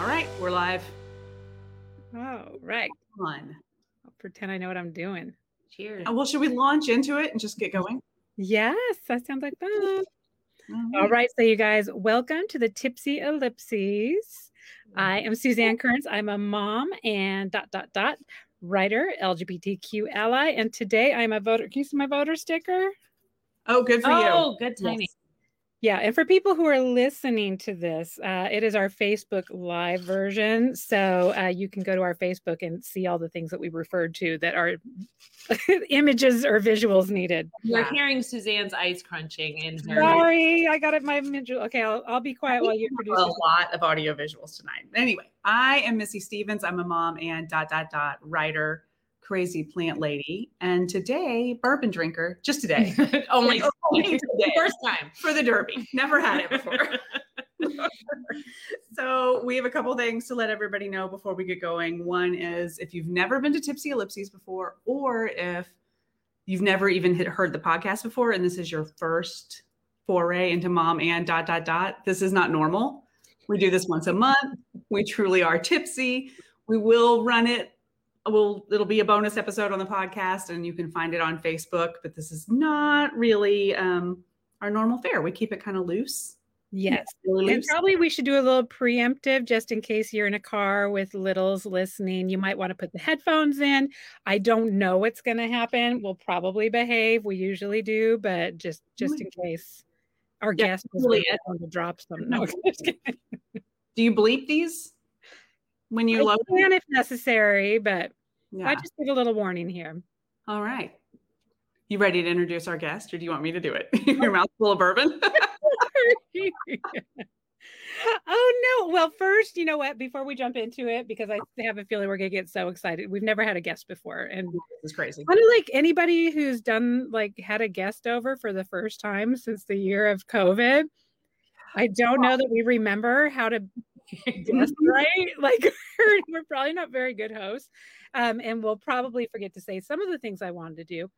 All right, we're live. Oh, right. on. I'll pretend I know what I'm doing. Cheers. well, should we launch into it and just get going? Yes, that sounds like fun. Mm-hmm. All right, so you guys, welcome to the Tipsy Ellipses. I am Suzanne Kearns. I'm a mom and dot dot dot writer, LGBTQ ally, and today I'm a voter. Can you see my voter sticker? Oh, good for oh, you. Oh, good timing. Yes. Yeah, and for people who are listening to this, uh, it is our Facebook Live version. So uh, you can go to our Facebook and see all the things that we referred to that are images or visuals needed. You're yeah. hearing Suzanne's ice crunching in her. Sorry, I got it. My visual. Okay, I'll, I'll be quiet while you produce a lot of audio visuals tonight. Anyway, I am Missy Stevens. I'm a mom and dot dot dot writer crazy plant lady. And today, bourbon drinker, just today. only, oh, only today. First time. For the Derby. Never had it before. so we have a couple things to let everybody know before we get going. One is if you've never been to Tipsy Ellipses before, or if you've never even heard the podcast before, and this is your first foray into mom and dot dot dot, this is not normal. We do this once a month. We truly are tipsy. We will run it will it'll be a bonus episode on the podcast and you can find it on facebook but this is not really um our normal fare. We keep it kind of loose. Yes. Really and probably we should do a little preemptive just in case you're in a car with littles listening. You might want to put the headphones in. I don't know what's going to happen. We'll probably behave. We usually do but just just in case our yeah, guest really to drop some no. Do you bleep these when you I can if necessary, but yeah. I just give a little warning here. All right. You ready to introduce our guest, or do you want me to do it? Your mouth full of bourbon. oh no! Well, first, you know what? Before we jump into it, because I have a feeling we're gonna get so excited. We've never had a guest before, and it's crazy. Kind of like anybody who's done like had a guest over for the first time since the year of COVID. I don't know that we remember how to right. Like we're, probably not very good hosts. Um, and we'll probably forget to say some of the things I wanted to do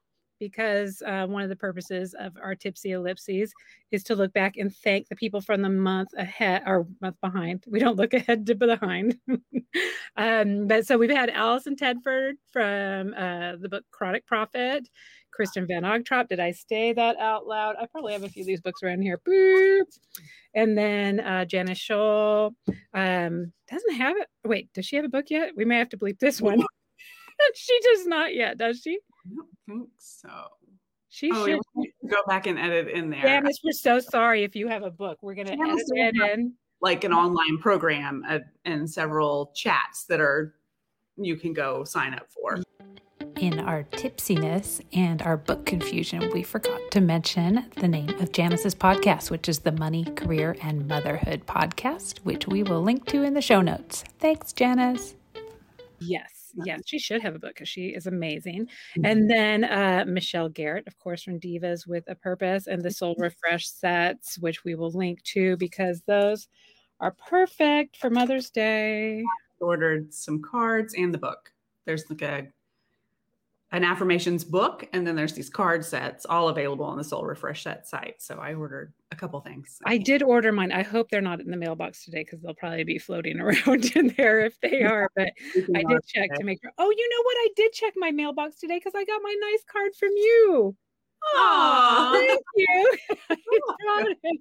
because uh, one of the purposes of our tipsy ellipses is to look back and thank the people from the month ahead or month behind. We don't look ahead to behind. um, but so we've had Allison Tedford from uh, the book Chronic Prophet, Kristin Van Ogtrop. Did I say that out loud? I probably have a few of these books around here. Boop. And then uh, Janice Scholl um, doesn't have it. Wait, does she have a book yet? We may have to bleep this one. she does not yet, does she? I don't think so. She oh, should go back and edit in there. Janice, we're so sorry if you have a book. We're going to edit it in. Like an online program and several chats that are you can go sign up for. In our tipsiness and our book confusion, we forgot to mention the name of Janice's podcast, which is the Money, Career, and Motherhood podcast, which we will link to in the show notes. Thanks, Janice. Yes yes, she should have a book because she is amazing. Mm-hmm. And then uh, Michelle Garrett, of course, from Divas with a Purpose, and the Soul Refresh sets, which we will link to because those are perfect for Mother's Day. I ordered some cards and the book. There's like a an affirmations book, and then there's these card sets, all available on the Soul Refresh Set site. So I ordered a couple things. I did order mine. I hope they're not in the mailbox today because they'll probably be floating around in there if they are. But I did check to make sure. Oh, you know what? I did check my mailbox today because I got my nice card from you. Oh, thank you.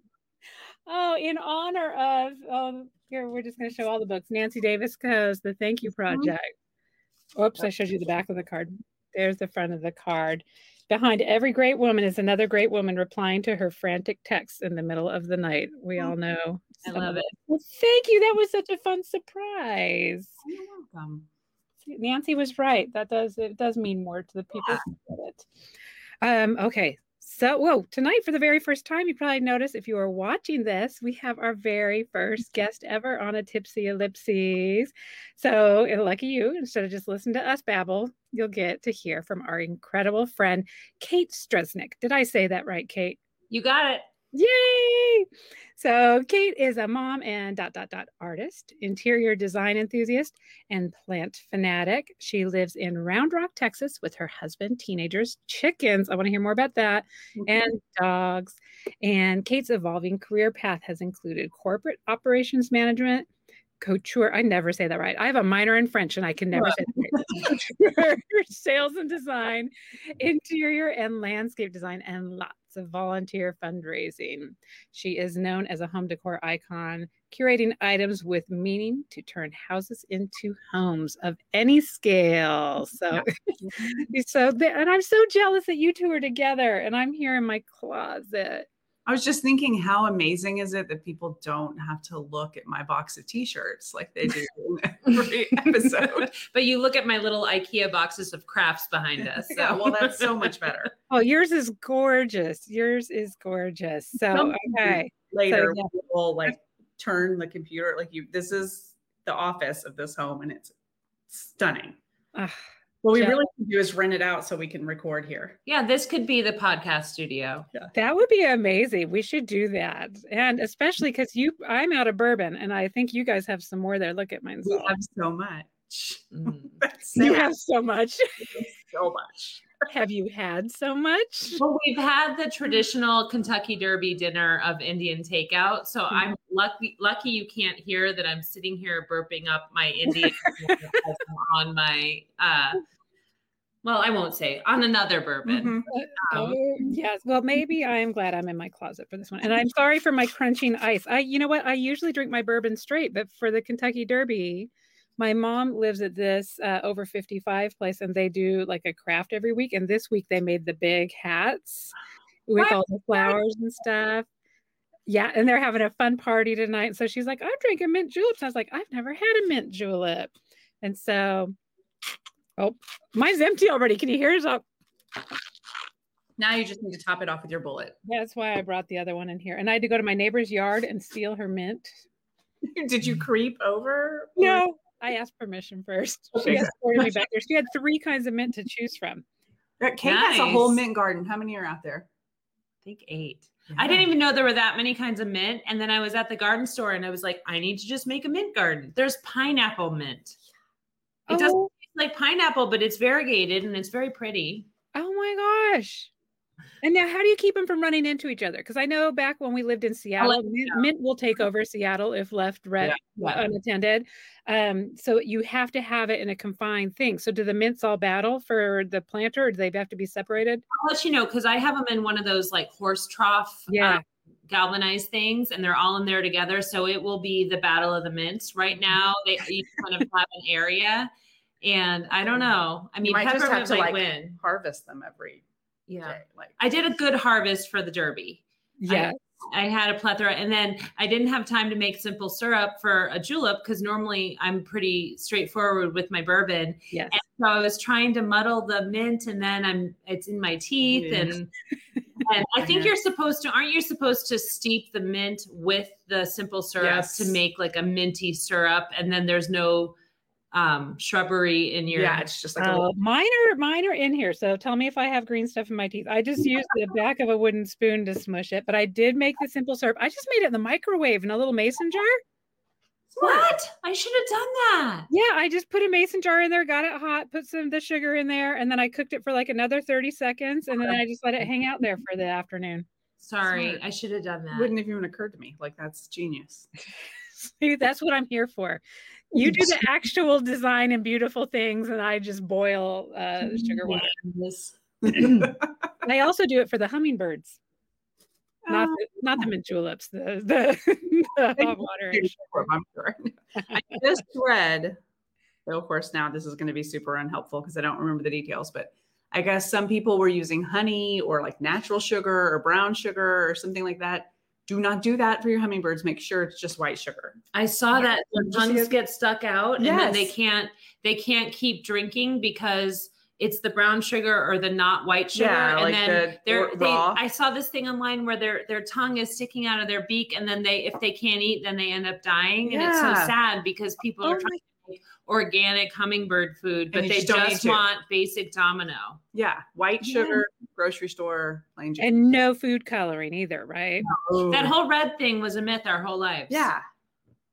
oh, in honor of um, here, we're just going to show all the books. Nancy Davis Kho's The Thank You mm-hmm. Project. Oops, I showed you the back of the card. There's the front of the card. Behind every great woman is another great woman replying to her frantic texts in the middle of the night. We all know. I love it. Well, thank you. That was such a fun surprise. You're welcome. Nancy was right. That does it does mean more to the people yeah. who get it. Um, okay, so, whoa, tonight for the very first time, you probably noticed if you are watching this, we have our very first guest ever on a Tipsy Ellipses. So, lucky you, instead of just listening to us babble, you'll get to hear from our incredible friend, Kate Stresnick. Did I say that right, Kate? You got it. Yay! So Kate is a mom and dot dot dot artist, interior design enthusiast, and plant fanatic. She lives in Round Rock, Texas, with her husband, teenagers, chickens. I want to hear more about that, mm-hmm. and dogs. And Kate's evolving career path has included corporate operations management, couture. I never say that right. I have a minor in French and I can never say that right. Couture, sales and design, interior and landscape design, and lots of volunteer fundraising. She is known as a home decor icon, curating items with meaning to turn houses into homes of any scale. So, so, and I'm so jealous that you two are together and I'm here in my closet. I was just thinking, how amazing is it that people don't have to look at my box of t-shirts like they do in every episode? But you look at my little IKEA boxes of crafts behind us. So Yeah, well, that's so much better. Oh, yours is gorgeous. Yours is gorgeous. So, Some- okay. Later, yeah. we'll like turn the computer like you. This is the office of this home, and it's stunning. What we Yeah. really need to do is rent it out so we can record here. yeah, this could be the podcast studio. Yeah. that would be amazing. We should do that. And especially because you, I'm out of bourbon and I think you guys have some more there. Look at mine. We have so much. Mm. You have so much. so much. have you had so much? Well, we've had the traditional Kentucky Derby dinner of Indian takeout, so Mm-hmm. I'm lucky. Lucky you can't hear that I'm sitting here burping up my Indian on my. uh Well, I won't say on another bourbon. Mhm. Um, Oh, yes. Well, maybe I am glad I'm in my closet for this one. And I'm sorry for my crunching ice. I, you know what? I usually drink my bourbon straight, but for the Kentucky Derby, my mom lives at this uh, over 55 place and they do like a craft every week. And this week they made the big hats with What? all the flowers and stuff. Yeah. And they're having a fun party tonight. So she's like, I'm drinking mint juleps. I was like, I've never had a mint julep. And so, oh, mine's empty already. Can you hear it? Oh, Now you just need to top it off with your bullet. That's why I brought the other one in here. And I had to go to my neighbor's yard and steal her mint. Did you creep over? No, I asked permission first. Oh, she Okay. escorted me back there. She had three kinds of mint to choose from. Kate has a whole mint garden. How many are out there? I think eight. I didn't even know there were that many kinds of mint. And then I was at the garden store and I was like, I need to just make a mint garden. There's pineapple mint. It doesn't Oh, taste like pineapple, but it's variegated and it's very pretty. oh my gosh. And now, how do you keep them from running into each other? Because I know back when we lived in Seattle, mint, mint will take over Seattle if left red, Yeah. unattended. Um, so you have to have it in a confined thing. So do the mints all battle for the planter, or do they have to be separated? I'll let you know because I have them in one of those like horse trough Yeah. uh, galvanized things and they're all in there together. So it will be the battle of the mints. Right now, they each kind of have an area. And I don't know. I mean, might just have peppermint to, might like, win. Harvest them every Yeah. day. Like I did a good harvest for the Derby. Yeah. I had a plethora, and then I didn't have time to make simple syrup for a julep because normally I'm pretty straightforward with my bourbon. Yes. And so I was trying to muddle the mint, and then I'm it's in my teeth, and and I think Yeah. you're supposed to aren't you supposed to steep the mint with the simple syrup Yes. to make like a minty syrup, and then there's no um shrubbery in your yeah, it's just like a Uh, little, mine are mine are in here. So tell me if I have green stuff in my teeth. I just used the back of a wooden spoon to smush it, but I did make the simple syrup. I just made it in the microwave in a little mason jar. what I should have done that. Yeah, I just put a mason jar in there, got it hot, put some of the sugar in there, and then I cooked it for like another 30 seconds, and then I just let it hang out there for the afternoon. Sorry, Smart. I should have done that. wouldn't have even occurred to me. Like that's genius. See, that's what I'm here for. You do the actual design and beautiful things, and I just boil uh, sugar water. Yes. I also do it for the hummingbirds, not Oh, the, not the mint juleps, the the, the hot water. and. I'm sure. I just read, so of course now this is going to be super unhelpful because I don't remember the details, but I guess some people were using honey or like natural sugar or brown sugar or something like that. Do not do that for your hummingbirds. Make sure it's just white sugar. I saw that Did you see tongues get stuck out and then they can't they can't keep drinking because it's the brown sugar or the not white sugar. Yeah, and like then the they. I saw this thing online where their their tongue is sticking out of their beak and then they if they can't eat, then they end up dying. And it's so sad because people are Oh trying to make organic hummingbird food, but they just don't just to. want basic domino. Yeah, white Yeah. sugar, grocery store, plain Jane. And no food coloring either, right? That whole red thing was a myth our whole lives. yeah,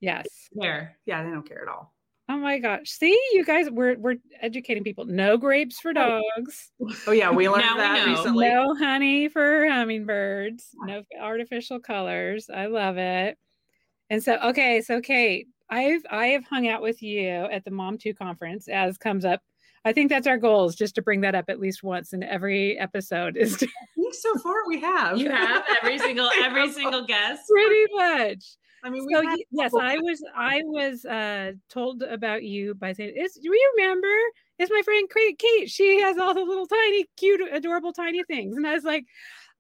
Yes. There. yeah, they don't care at all. Oh my gosh. See, you guys, we're we're educating people. No grapes for dogs. Oh yeah, we learned Now we that recently. No honey for hummingbirds. No artificial colors. I love it. And so, okay, so Kate, I've I have hung out with you at the Mom 2 conference as comes up. I think that's our goal is just to bring that up at least once in every episode is to I think so far we have. You have every single every single guest. pretty much. I mean, we So had yes, I was I was uh told about you by saying, "Is do you remember? It's my friend Kate. Kate. She has all the little tiny, cute, adorable, tiny things." And I was like,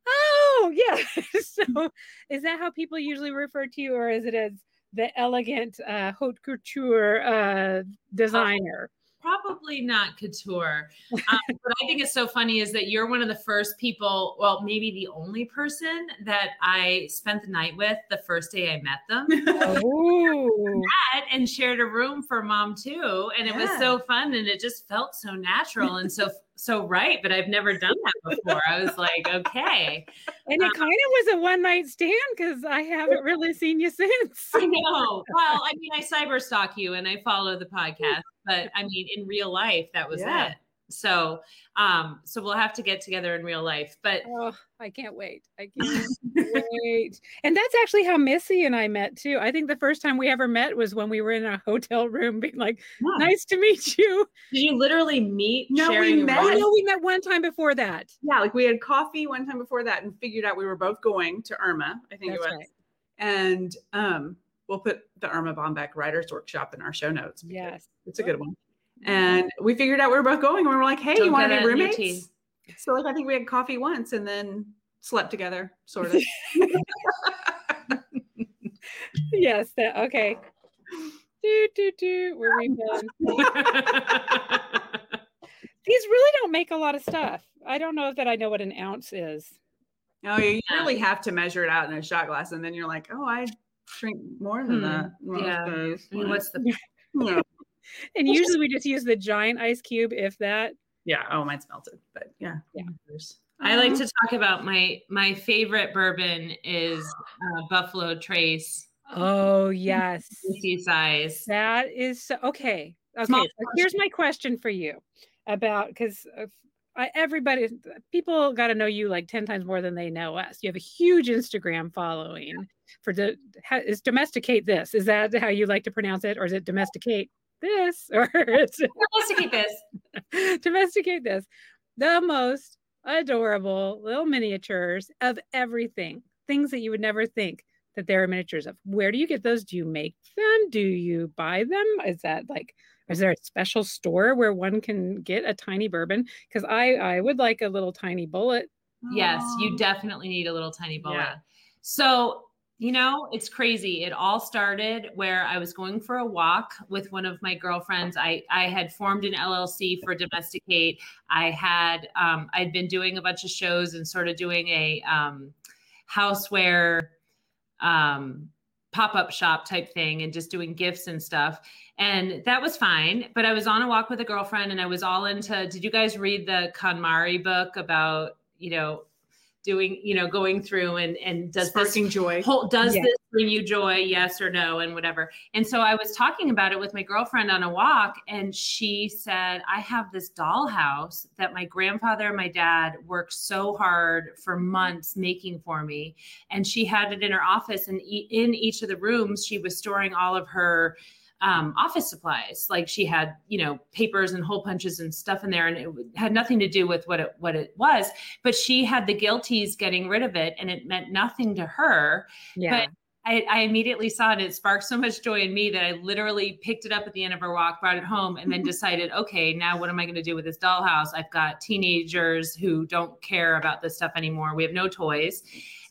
"Oh yeah." so is that how people usually refer to you, or is it as the elegant uh, haute couture uh, designer? Probably not couture. Um, what I think is so funny is that you're one of the first people, well, maybe the only person that I spent the night with the first day I met them. And shared a room for mom too and it was so fun and it just felt so natural and so so right but i've never done that before i was like okay and it um kind of was a one night stand because I haven't really seen you since. i know well i mean i cyber stalk you and i follow the podcast but i mean in real life that was Yeah. it so um so we'll have to get together in real life but Oh, I can't wait. I can't wait. And that's actually how Missy and I met too. I think the first time we ever met was when we were in a hotel room being like, yeah. nice to meet you. did you literally meet No, we met. No, we met one time before that. yeah, like we had coffee one time before that and figured out we were both going to Erma. I think That's it was. right. And um, we'll put the Erma Bombeck Writers Workshop in our show notes. Yes. It's a good one. And we figured out we were both going and we were like, hey, you Don't want to be it in your roommates? So like I think we had coffee once and then slept together, sort of. Yes, that okay. Do do do. Where we been? These really don't make a lot of stuff. I don't know that I know what an ounce is. oh, you really have to measure it out in a shot glass, and then you're like, oh, I drink more than Hmm. that. most Yeah. days." What's the yeah. And usually we just use the giant ice cube, if that. yeah. Oh, mine's melted, but yeah. Yeah. I like to talk about my my favorite bourbon is uh, Buffalo Trace, Oh yes. size. That is so, okay. Okay. Small So here's my question for you about because I, everybody, people got to know you like 10 times more than they know us. You have a huge Instagram following for the, how, is domesticate this. Is that how you like to pronounce it? Or is it domesticate this? Or it's Domesticate this. domesticate this. The most adorable little miniatures of everything, things that you would never think that there are miniatures of. Where do you get those? Do you make them? Do you buy them? Is that like, is there a special store where one can get a tiny bourbon? Because I I would like a little tiny bullet. Yes, you definitely need a little tiny bullet. Yeah. So, you know, it's crazy. It all started where I was going for a walk with one of my girlfriends. I I had formed an LLC for Domesticate. I had um I'd been doing a bunch of shows and sort of doing a um houseware um pop-up shop type thing and just doing gifts and stuff and that was fine but i was on a walk with a girlfriend and i was all into did you guys read the konmari book about you know doing you know going through and and does this joy. whole, does this bring you joy yes or no and whatever and so i was talking about it with my girlfriend on a walk and she said i have this dollhouse that my grandfather and my dad worked so hard for months making for me and she had it in her office and e- in each of the rooms she was storing all of her um, office supplies like she had you know papers and hole punches and stuff in there and it had nothing to do with what it what it was but she had the guilties getting rid of it and it meant nothing to her Yeah. I, I immediately saw it. It sparked so much joy in me that I literally picked it up at the end of our walk, brought it home, and then decided, okay, now what am I going to do with this dollhouse? I've got teenagers who don't care about this stuff anymore. We have no toys.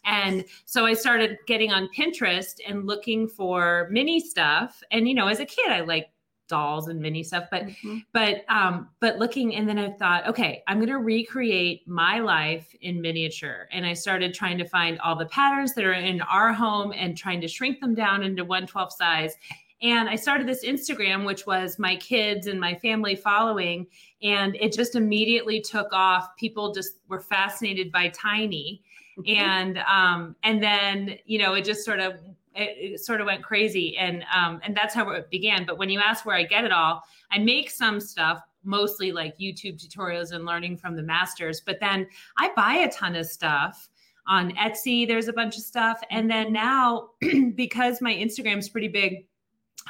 And so I started getting on Pinterest and looking for mini stuff. And, you know, as a kid, I like dolls and mini stuff, but Mhm. but um but looking and then i thought okay i'm going to recreate my life in miniature and i started trying to find all the patterns that are in our home and trying to shrink them down into 112 size and i started this instagram which was my kids and my family following and it just immediately took off people just were fascinated by tiny and um and then you know it just sort of it, it sort of went crazy and um and that's how it began but when you ask where i get it all i make some stuff mostly like youtube tutorials and learning from the masters but then i buy a ton of stuff on etsy there's a bunch of stuff and then now because my instagram's pretty big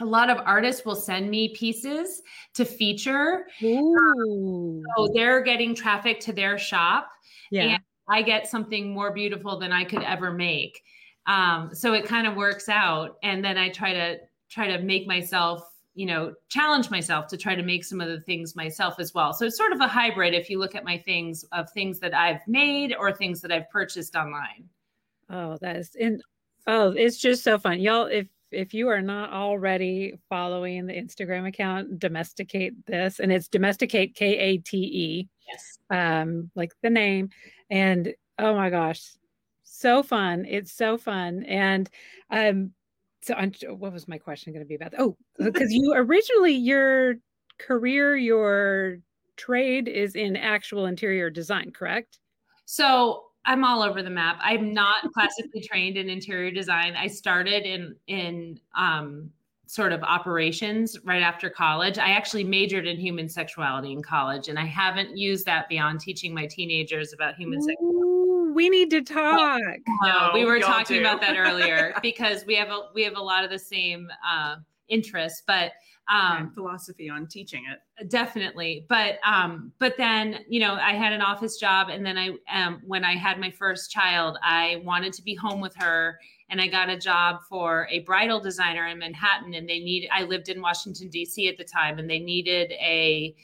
a lot of artists will send me pieces to feature. Ooh. So they're getting traffic to their shop. yeah. I get something more beautiful than I could ever make. Um, so it kind of works out. And then I try to try to make myself, you know, challenge myself to try to make some of the things myself as well. So it's sort of a hybrid if you look at my things of things that I've made or things that I've purchased online. Oh, that is and oh, it's just so fun. Y'all, if if you are not already following the Instagram account, domesticate this, and it's domesticate K A T E, Yes. um, like the name. And oh my gosh, so fun. It's so fun. And um, so I'm, what was my question going to be about? Oh, because you originally your career, your trade is in actual interior design, correct? So I'm all over the map. I'm not classically trained in interior design. I started in in um, sort of operations right after college. I actually majored in human sexuality in college, and I haven't used that beyond teaching my teenagers about human sexuality. We need to talk. No, we were talking do. about that earlier because we have a we have a lot of the same uh, interests, but um, philosophy on teaching it. definitely but um but then you know i had an office job and then i um when i had my first child i wanted to be home with her and i got a job for a bridal designer in manhattan and they need i lived in washington d.c at the time and they needed a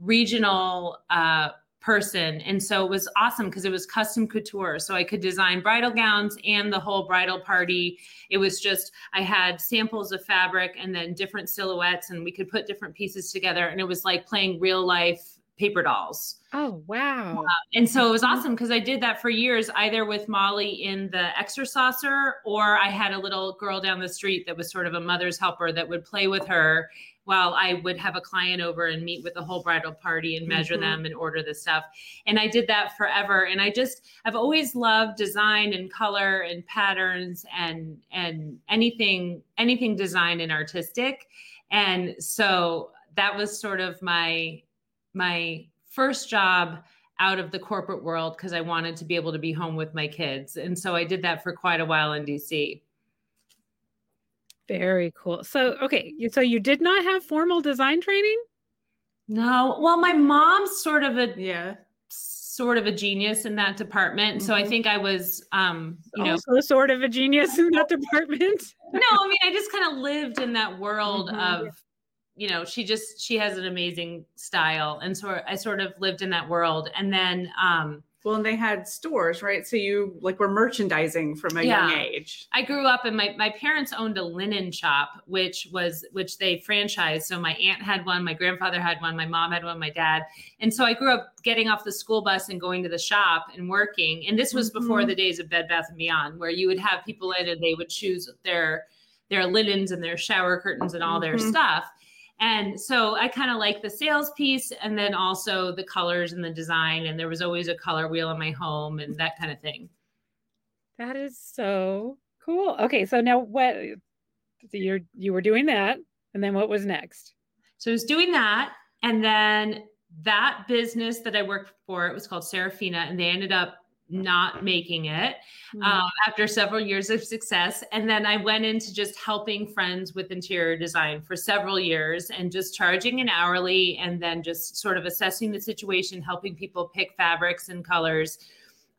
regional uh person. And so it was awesome because it was custom couture. So i could design bridal gowns and the whole bridal party. It was just i had samples of fabric and then different silhouettes and we could put different pieces together and it was like playing real life paper dolls. Oh wow. and so it was awesome because i did that for years either with molly in the exercisor or i had a little girl down the street that was sort of a mother's helper that would play with her while i would have a client over and meet with the whole bridal party and measure Mhm. them and order the stuff. And i did that forever. And i just i've always loved design and color and patterns and and anything anything design and artistic. And so that was sort of my my first job out of the corporate world because I wanted to be able to be home with my kids. And so I did that for quite a while in DC. Very cool. So okay, so you did not have formal design training? No, well, my mom's sort of a Yeah. sort of a genius in that department. So I Mhm. think I was um, you know, also sort of a genius in that department. no, I mean, I just kind of lived in that world Mhm. of, you know, she just she has an amazing style, and so I sort of lived in that world. And then, um, Well, and they had stores, right? So you like were merchandising from a young age. I grew up, and my my parents owned a linen shop, which was which they franchised. So my aunt had one, my grandfather had one, my mom had one, my dad, and so I grew up getting off the school bus and going to the shop and working. And this was before Mhm. the days of Bed Bath and Beyond, where you would have people in and they would choose their their linens and their shower curtains and all their Mhm. stuff. And so I kind of like the sales piece and then also the colors and the design. And there was always a color wheel in my home and that kind of thing. That is so cool. Okay, so now what so you're you were doing that and then what was next? So I was doing that. And then that business that I worked for, it was called Serafina, and they ended up not making it um, after several years of success. And then I went into just helping friends with interior design for several years and just charging an hourly and then just sort of assessing the situation, helping people pick fabrics and colors.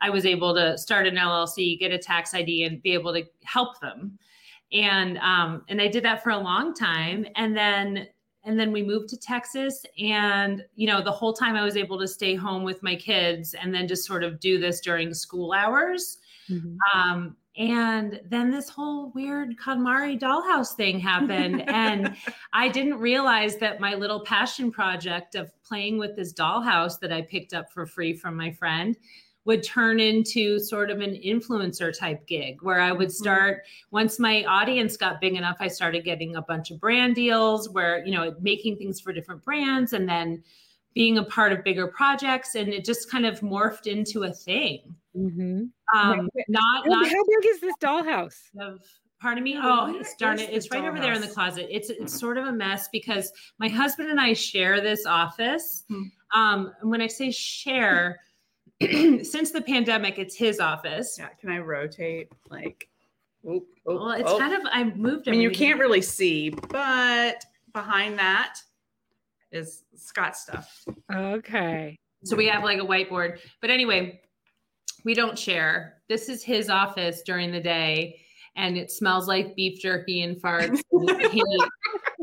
I was able to start an LLC, get a tax ID, and be able to help them. And um, and I did that for a long time. And then and then we moved to Texas and you know the whole time I was able to stay home with my kids and then just sort of do this during school hours Mhm. um, and then this whole weird KonMari dollhouse thing happened. and I didn't realize that my little passion project of playing with this dollhouse that I picked up for free from my friend would turn into sort of an influencer type gig where I would Mhm. start once my audience got big enough I started getting a bunch of brand deals where you know making things for different brands and then being a part of bigger projects and it just kind of morphed into a thing Mhm. um not How, not how big is this dollhouse? of pardon me oh it's darn it it's right over there in the closet it's it's sort of a mess because my husband and i share this office Hmm. um and when i say share since the pandemic it's his office Yeah. Can I rotate? Like, Oh, oh, Well, it's oh. kind of I moved. I mean, you can't really see, but behind that is Scott's stuff. Okay. So we have like a whiteboard. But anyway, we don't share. This is his office during the day, and it smells like beef jerky and farts. and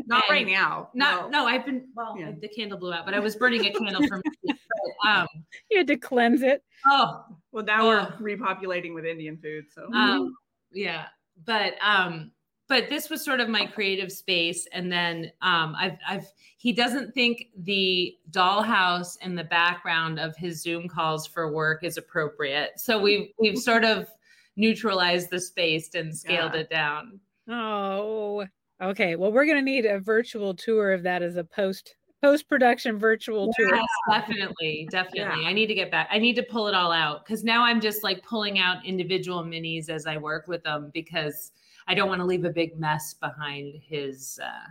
Not And right now. not no. I've been well. Yeah. The candle blew out, but I was burning a candle for. but, um. You had to cleanse it. Oh. Well, now we're repopulating with Indian food. So Um. Yeah. But um. But this was sort of my creative space, and then um, I've, I've he doesn't think the dollhouse in the background of his Zoom calls for work is appropriate. So we've we've sort of neutralized the space and scaled Yeah. it down. Oh, okay. Well, we're gonna need a virtual tour of that as a post post production virtual tour. Yes, definitely, definitely. I need to get back. I need to pull it all out because now I'm just like pulling out individual minis as I work with them because I don't want to leave a big mess behind his uh,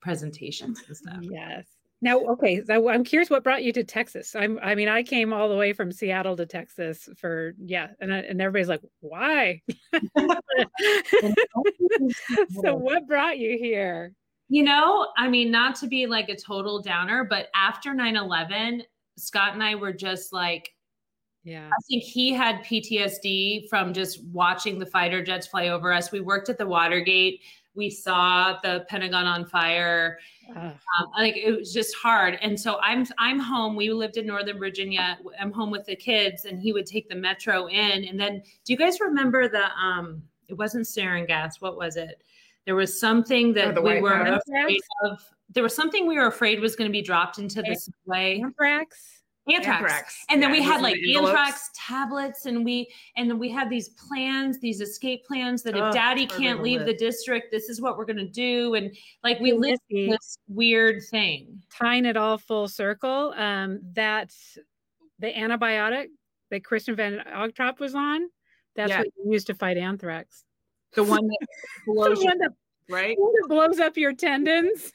presentations and stuff. Yes. Now, okay. So I'm curious, what brought you to Texas? I'm. I mean, I came all the way from Seattle to Texas for yeah, and I- and everybody's like, why? so, what brought you here? You know, I mean, not to be like a total downer, but after 9 11, Scott and I were just like, Yeah. I think he had PTSD from just watching the fighter jets fly over us. We worked at the Watergate. We saw the Pentagon on fire. Um, like it was just hard. And so I'm I'm home. We lived in Northern Virginia. I'm home with the kids, and he would take the metro in. And then, do you guys remember the? Um, it wasn't sarin gas. What was it? There was something that Oh, the we were powder? afraid of. There was something we were afraid was going to be dropped into the subway. anthrax. Anthrax. And then Yeah, we had like anthrax tablets, and we and then we had these plans, these escape plans that if Oh, Daddy can't the leave the district, this is what we're going to do. And like we lived Missy, this weird thing. tying it all full circle. Um, that the antibiotic that Kristin Van Ogtrop was on. That's Yeah. what you use to fight anthrax. The one that blows, one that right? that blows up your tendons.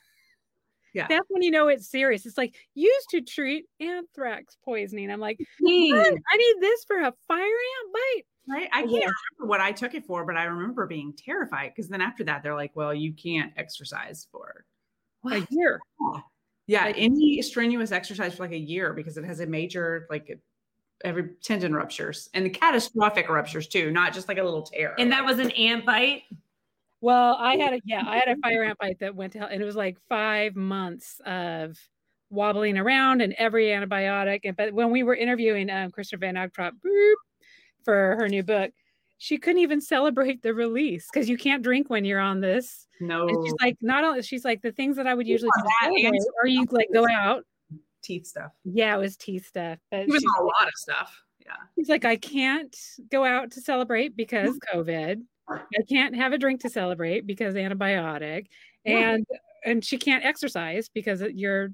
Yeah. That's when you know it's serious. It's like used to treat anthrax poisoning. I'm like. "What? I need this for a fire ant bite. Right. I can't Yeah. remember what I took it for, but I remember being terrified because then after that, they're like, well, you can't exercise for. A year. Yeah. Like- any strenuous exercise for like a year because it has a major, like, every tendon ruptures and the catastrophic ruptures too, not just like a little tear. And that was an ant bite. Well, I had a yeah, I had a fire ant bite that went to hell, and it was like five months of wobbling around and every antibiotic. And but when we were interviewing um, Kristin Van Ogtrop for her new book, she couldn't even celebrate the release because you can't drink when you're on this. no And she's like, not only she's like the things that I would usually do to that and celebrate, or you like go out. Teeth stuff. Yeah, it was teeth stuff. But It was a lot of stuff. Yeah. He's like, I can't go out to celebrate because COVID. I can't have a drink to celebrate because antibiotic, Yeah. and and she can't exercise because your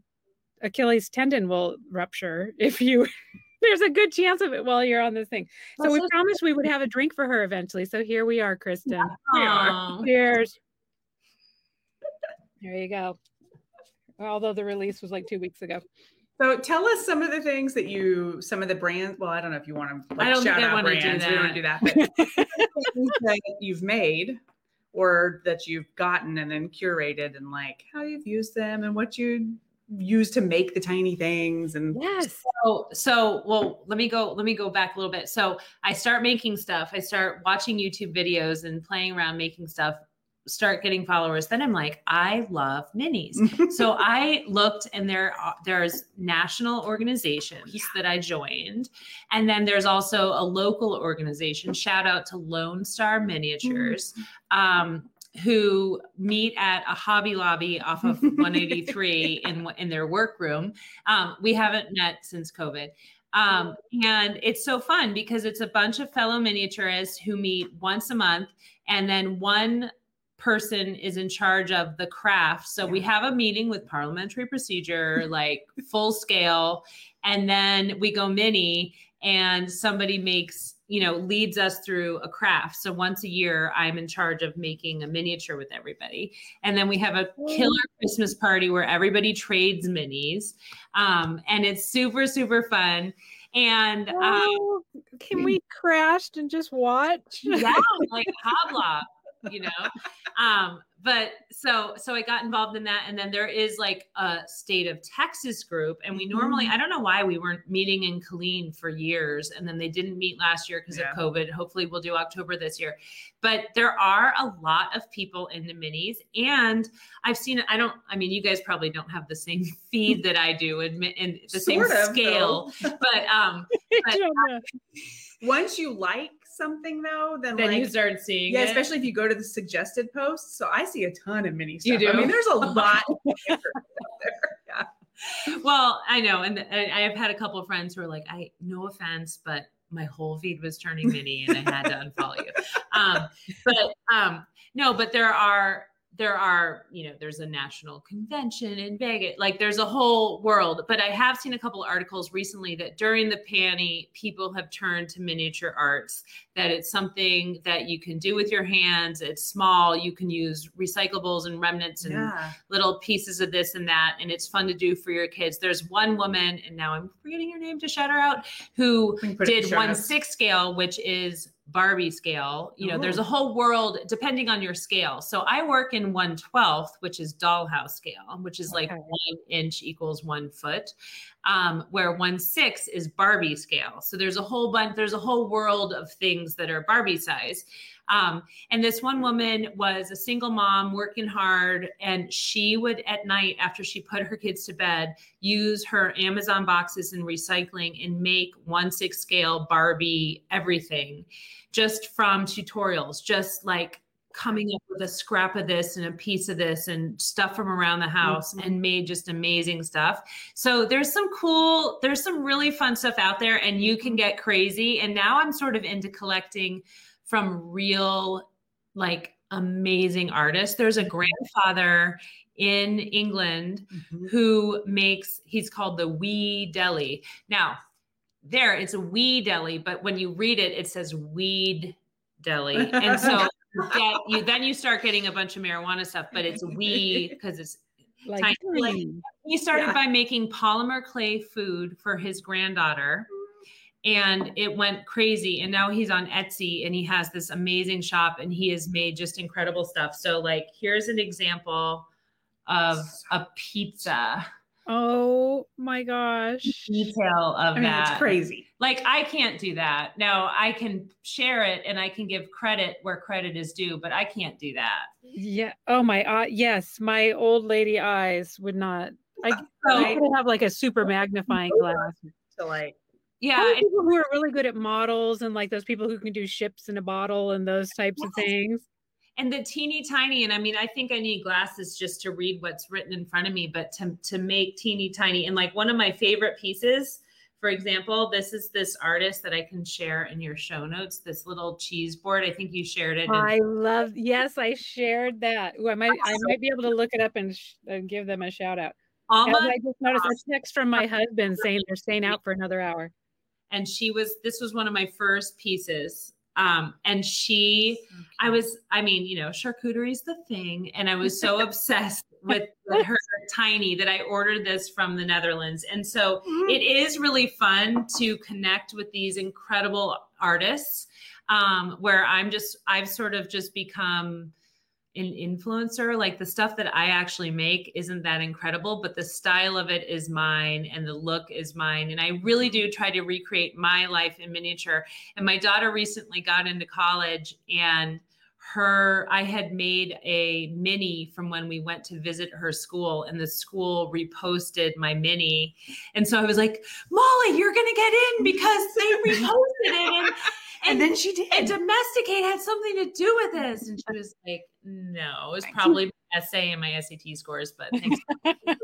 Achilles tendon will rupture if you. There's a good chance of it while you're on this thing. So That's we so promised we would have a drink for her eventually. So here we are, Kristin. Are. Cheers. There you go. Although the release was like two weeks ago. So tell us some of the things that you, some of the brands. Well, I don't know if you want to like, I don't think shout I out brands. We don't do that. But things that you've made or that you've gotten and then curated and like how you've used them and what you use to make the tiny things and Yes. So, so well, let me go. Let me go back a little bit. So, I start making stuff. I start watching YouTube videos and playing around making stuff. Start getting followers. Then I'm like, I love minis. so I looked, and there there's national organizations that I joined, and then there's also a local organization. Shout out to Lone Star Miniatures. Um, who meet at a Hobby Lobby off of 183 in in their workroom. Um, we haven't met since COVID. Um, and it's so fun because it's a bunch of fellow miniaturists who meet once a month, and then one person is in charge of the craft. So we have a meeting with parliamentary procedure, like full scale, and then we go mini, and somebody makes you know leads us through a craft. So once a year i'm in charge of making a miniature with everybody. And then we have a killer christmas party where everybody trades minis. Um, and it's super super fun. And um, Oh, can we crash and just watch? yeah, like hobla, you know. Um, but so so I got involved in that, and then there is like a state of Texas group, and we normally Mm-hmm. I don't know why we weren't meeting in Killeen for years, and then they didn't meet last year because Yeah. of COVID. Hopefully, we'll do October this year. But there are a lot of people in the minis, and I've seen. I don't. I mean, you guys probably don't have the same feed that I do, and in the same of, scale. But um, I. Once you like something though, then, then like, you start seeing. yeah, it. especially if you go to the suggested posts. So I see a ton of mini You stuff. I mean, there's a lot out there. Yeah. well, I know, and I I have had a couple of friends who are like, "I no offense, but my whole feed was turning mini, and I had to unfollow you." Um, but um, no, but there are there are you know there's a national convention in Vegas, like there's a whole world. But I have seen a couple of articles recently that during the panty, people have turned to miniature arts. That it's something that you can do with your hands. It's small. You can use recyclables and remnants and Yeah. little pieces of this and that and it's fun to do for your kids there's one woman and now i'm forgetting her name to shout her out who We can put it in did one six scale which is barbie scale you know there's a whole world depending on your scale. So i work in 112th which is dollhouse scale which is like Okay. one inch equals one foot um, where one six is barbie scale. So there's a whole bunch there's a whole world of things that are barbie size um, and this one woman was a single mom working hard, and she would at night, after she put her kids to bed, use her Amazon boxes and recycling and make one six scale Barbie everything just from tutorials, just like coming up with a scrap of this and a piece of this and stuff from around the house Mhm. and made just amazing stuff. So there's some cool, there's some really fun stuff out there and you can get crazy. And now I'm sort of into collecting from real, like amazing artists. There's a grandfather in England Mhm. who makes, he's called the Wee Deli. Now, there it's a wee deli, but when you read it, it says weed deli. And so get, you then you start getting a bunch of marijuana stuff, but it's wee because it's Like, Tiny, like- he started Yeah. by making polymer clay food for his granddaughter and it went crazy and now he's on Etsy and he has this amazing shop and he has made just incredible stuff. So like here's an example of a pizza oh my gosh. detail of I mean, that. it's crazy. Like I can't do that. Now I can share it and I can give credit where credit is due, but I can't do that. Yeah. Oh my. Uh, yes, my old lady eyes would not. I, So I could have like a super magnifying glass. To like, yeah, people who are really good at models and like those people who can do ships in a bottle and those types of things. and the teeny tiny and i mean i think i need glasses just to read what's written in front of me but to, to make teeny tiny and like one of my favorite pieces for example this is this artist that i can share in your show notes this little cheese board i think you shared it and I love. Yes, I shared that. Ooh, I might. I might be able to look it up and, sh- and give them a shout out. Alma I just noticed a text from my husband saying they're staying out for another hour. And she was this was one of my first pieces um and she I was, I mean, you know, charcuterie is the thing. And I was so obsessed with, with her tiny that I ordered this from the Netherlands. And so it is really fun to connect with these incredible artists um, where I'm just, I've sort of just become an influencer. Like the stuff that I actually make isn't that incredible, but the style of it is mine and the look is mine. And I really do try to recreate my life in miniature. And my daughter recently got into college and her i had made a mini from when we went to visit her school and the school reposted my mini and so i was like molly you're gonna get in because they reposted it and, and then she did. and domesticate had something to do with this and she was like no it was probably my essay and my sat scores but thanks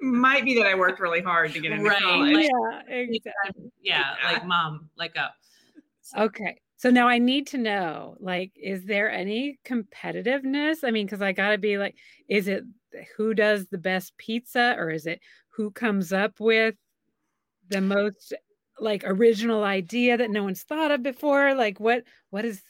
Might be that I worked really hard to get into Right, college. yeah, exactly. yeah like mom like up Okay. So now I need to know like, is there any competitiveness? I mean, because I got to be like, is it who does the best pizza or is it who comes up with the most like original idea that no one's thought of before? Like, what, what is,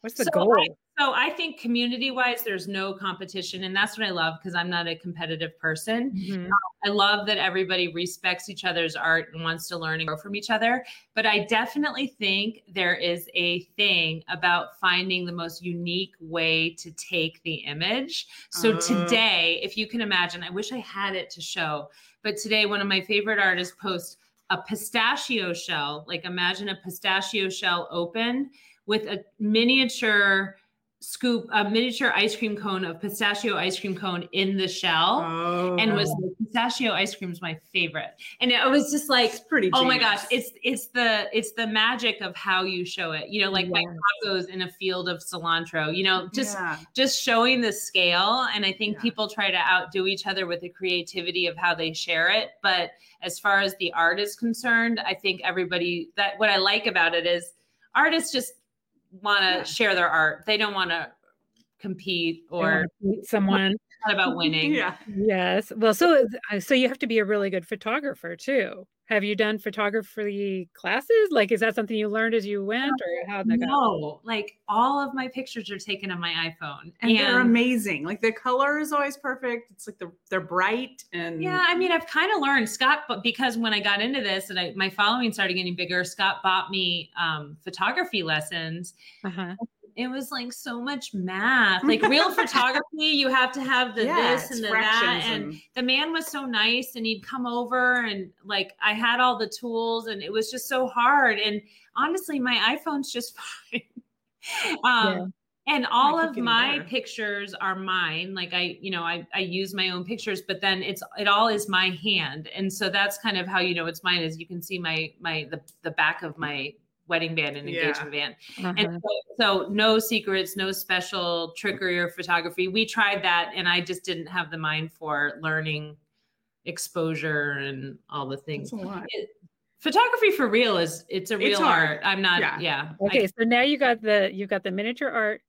what's the So goal? I- So I think community wise, there's no competition. And that's what I love because I'm not a competitive person. Mhm. I love that everybody respects each other's art and wants to learn and grow from each other. But I definitely think there is a thing about finding the most unique way to take the image. So Uh. today, if you can imagine, I wish I had it to show, but today, one of my favorite artists posts a pistachio shell. Like imagine a pistachio shell open with a miniature scoop, a miniature ice cream cone of pistachio ice cream cone in the shell Oh, and was like, pistachio ice cream is my favorite. And it was just like, it's pretty. oh my gosh, it's it's the it's the magic of how you show it. You know, like my Yes. tacos in a field of cilantro. You know, just Yeah. just showing the scale. And I think Yeah. people try to outdo each other with the creativity of how they share it. But as far as the art is concerned, I think everybody that what I like about it is artists just want to Yeah. share their art. They don't want to compete or wanna meet someone. it's not about winning. Yeah. Yes. Well, so uh, so you have to be a really good photographer too. Have you done photography classes? Like, is that something you learned as you went, or how that go? No, like all of my pictures are taken on my iPhone. And, they're amazing. Like the color is always perfect. It's like the they're bright and Yeah, I mean, I've kind of learned Scott, but because when I got into this and I, my following started getting bigger, Scott bought me um, photography lessons. Uh-huh. It was like so much math, like real photography. You have to have the Yeah, this and the that, and the man was so nice, and he'd come over and like I had all the tools, and it was just so hard. And honestly, my iPhone's just fine. um, and all of my better. pictures are mine like i you know I, I use my own pictures but then it's it all is my hand and so that's kind of how you know it's mine is you can see my my the, the back of my wedding band and Yeah. engagement band uh-huh. and so, so no secrets no special trickery or photography we tried that and i just didn't have the mind for learning exposure and all the things That's a lot. photography for real is it's a real It's hard. art i'm not Yeah. yeah, I- Okay, so now you got the you've got the miniature art,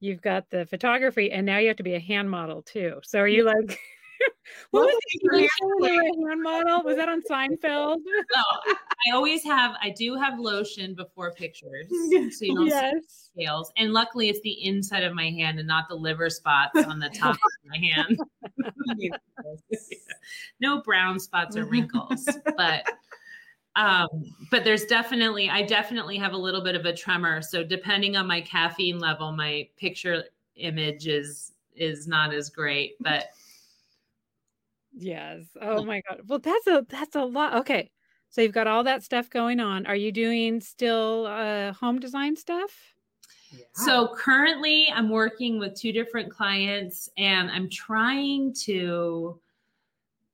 you've got the photography, and now you have to be a hand model too. So are you like, what was the you, you were hand model? Was that on Seinfeld? No, I always have. I do have lotion before pictures, so you don't see scales. And luckily, it's the inside of my hand and not the liver spots on the top of my hand. no brown spots or wrinkles, but um, but there's definitely. I definitely have a little bit of a tremor. So depending on my caffeine level, my picture image is is not as great. But Yes. Oh my god. Well, that's a that's a lot. Okay. So you've got all that stuff going on. Are you doing still uh home design stuff? So currently, I'm working with two different clients, and I'm trying to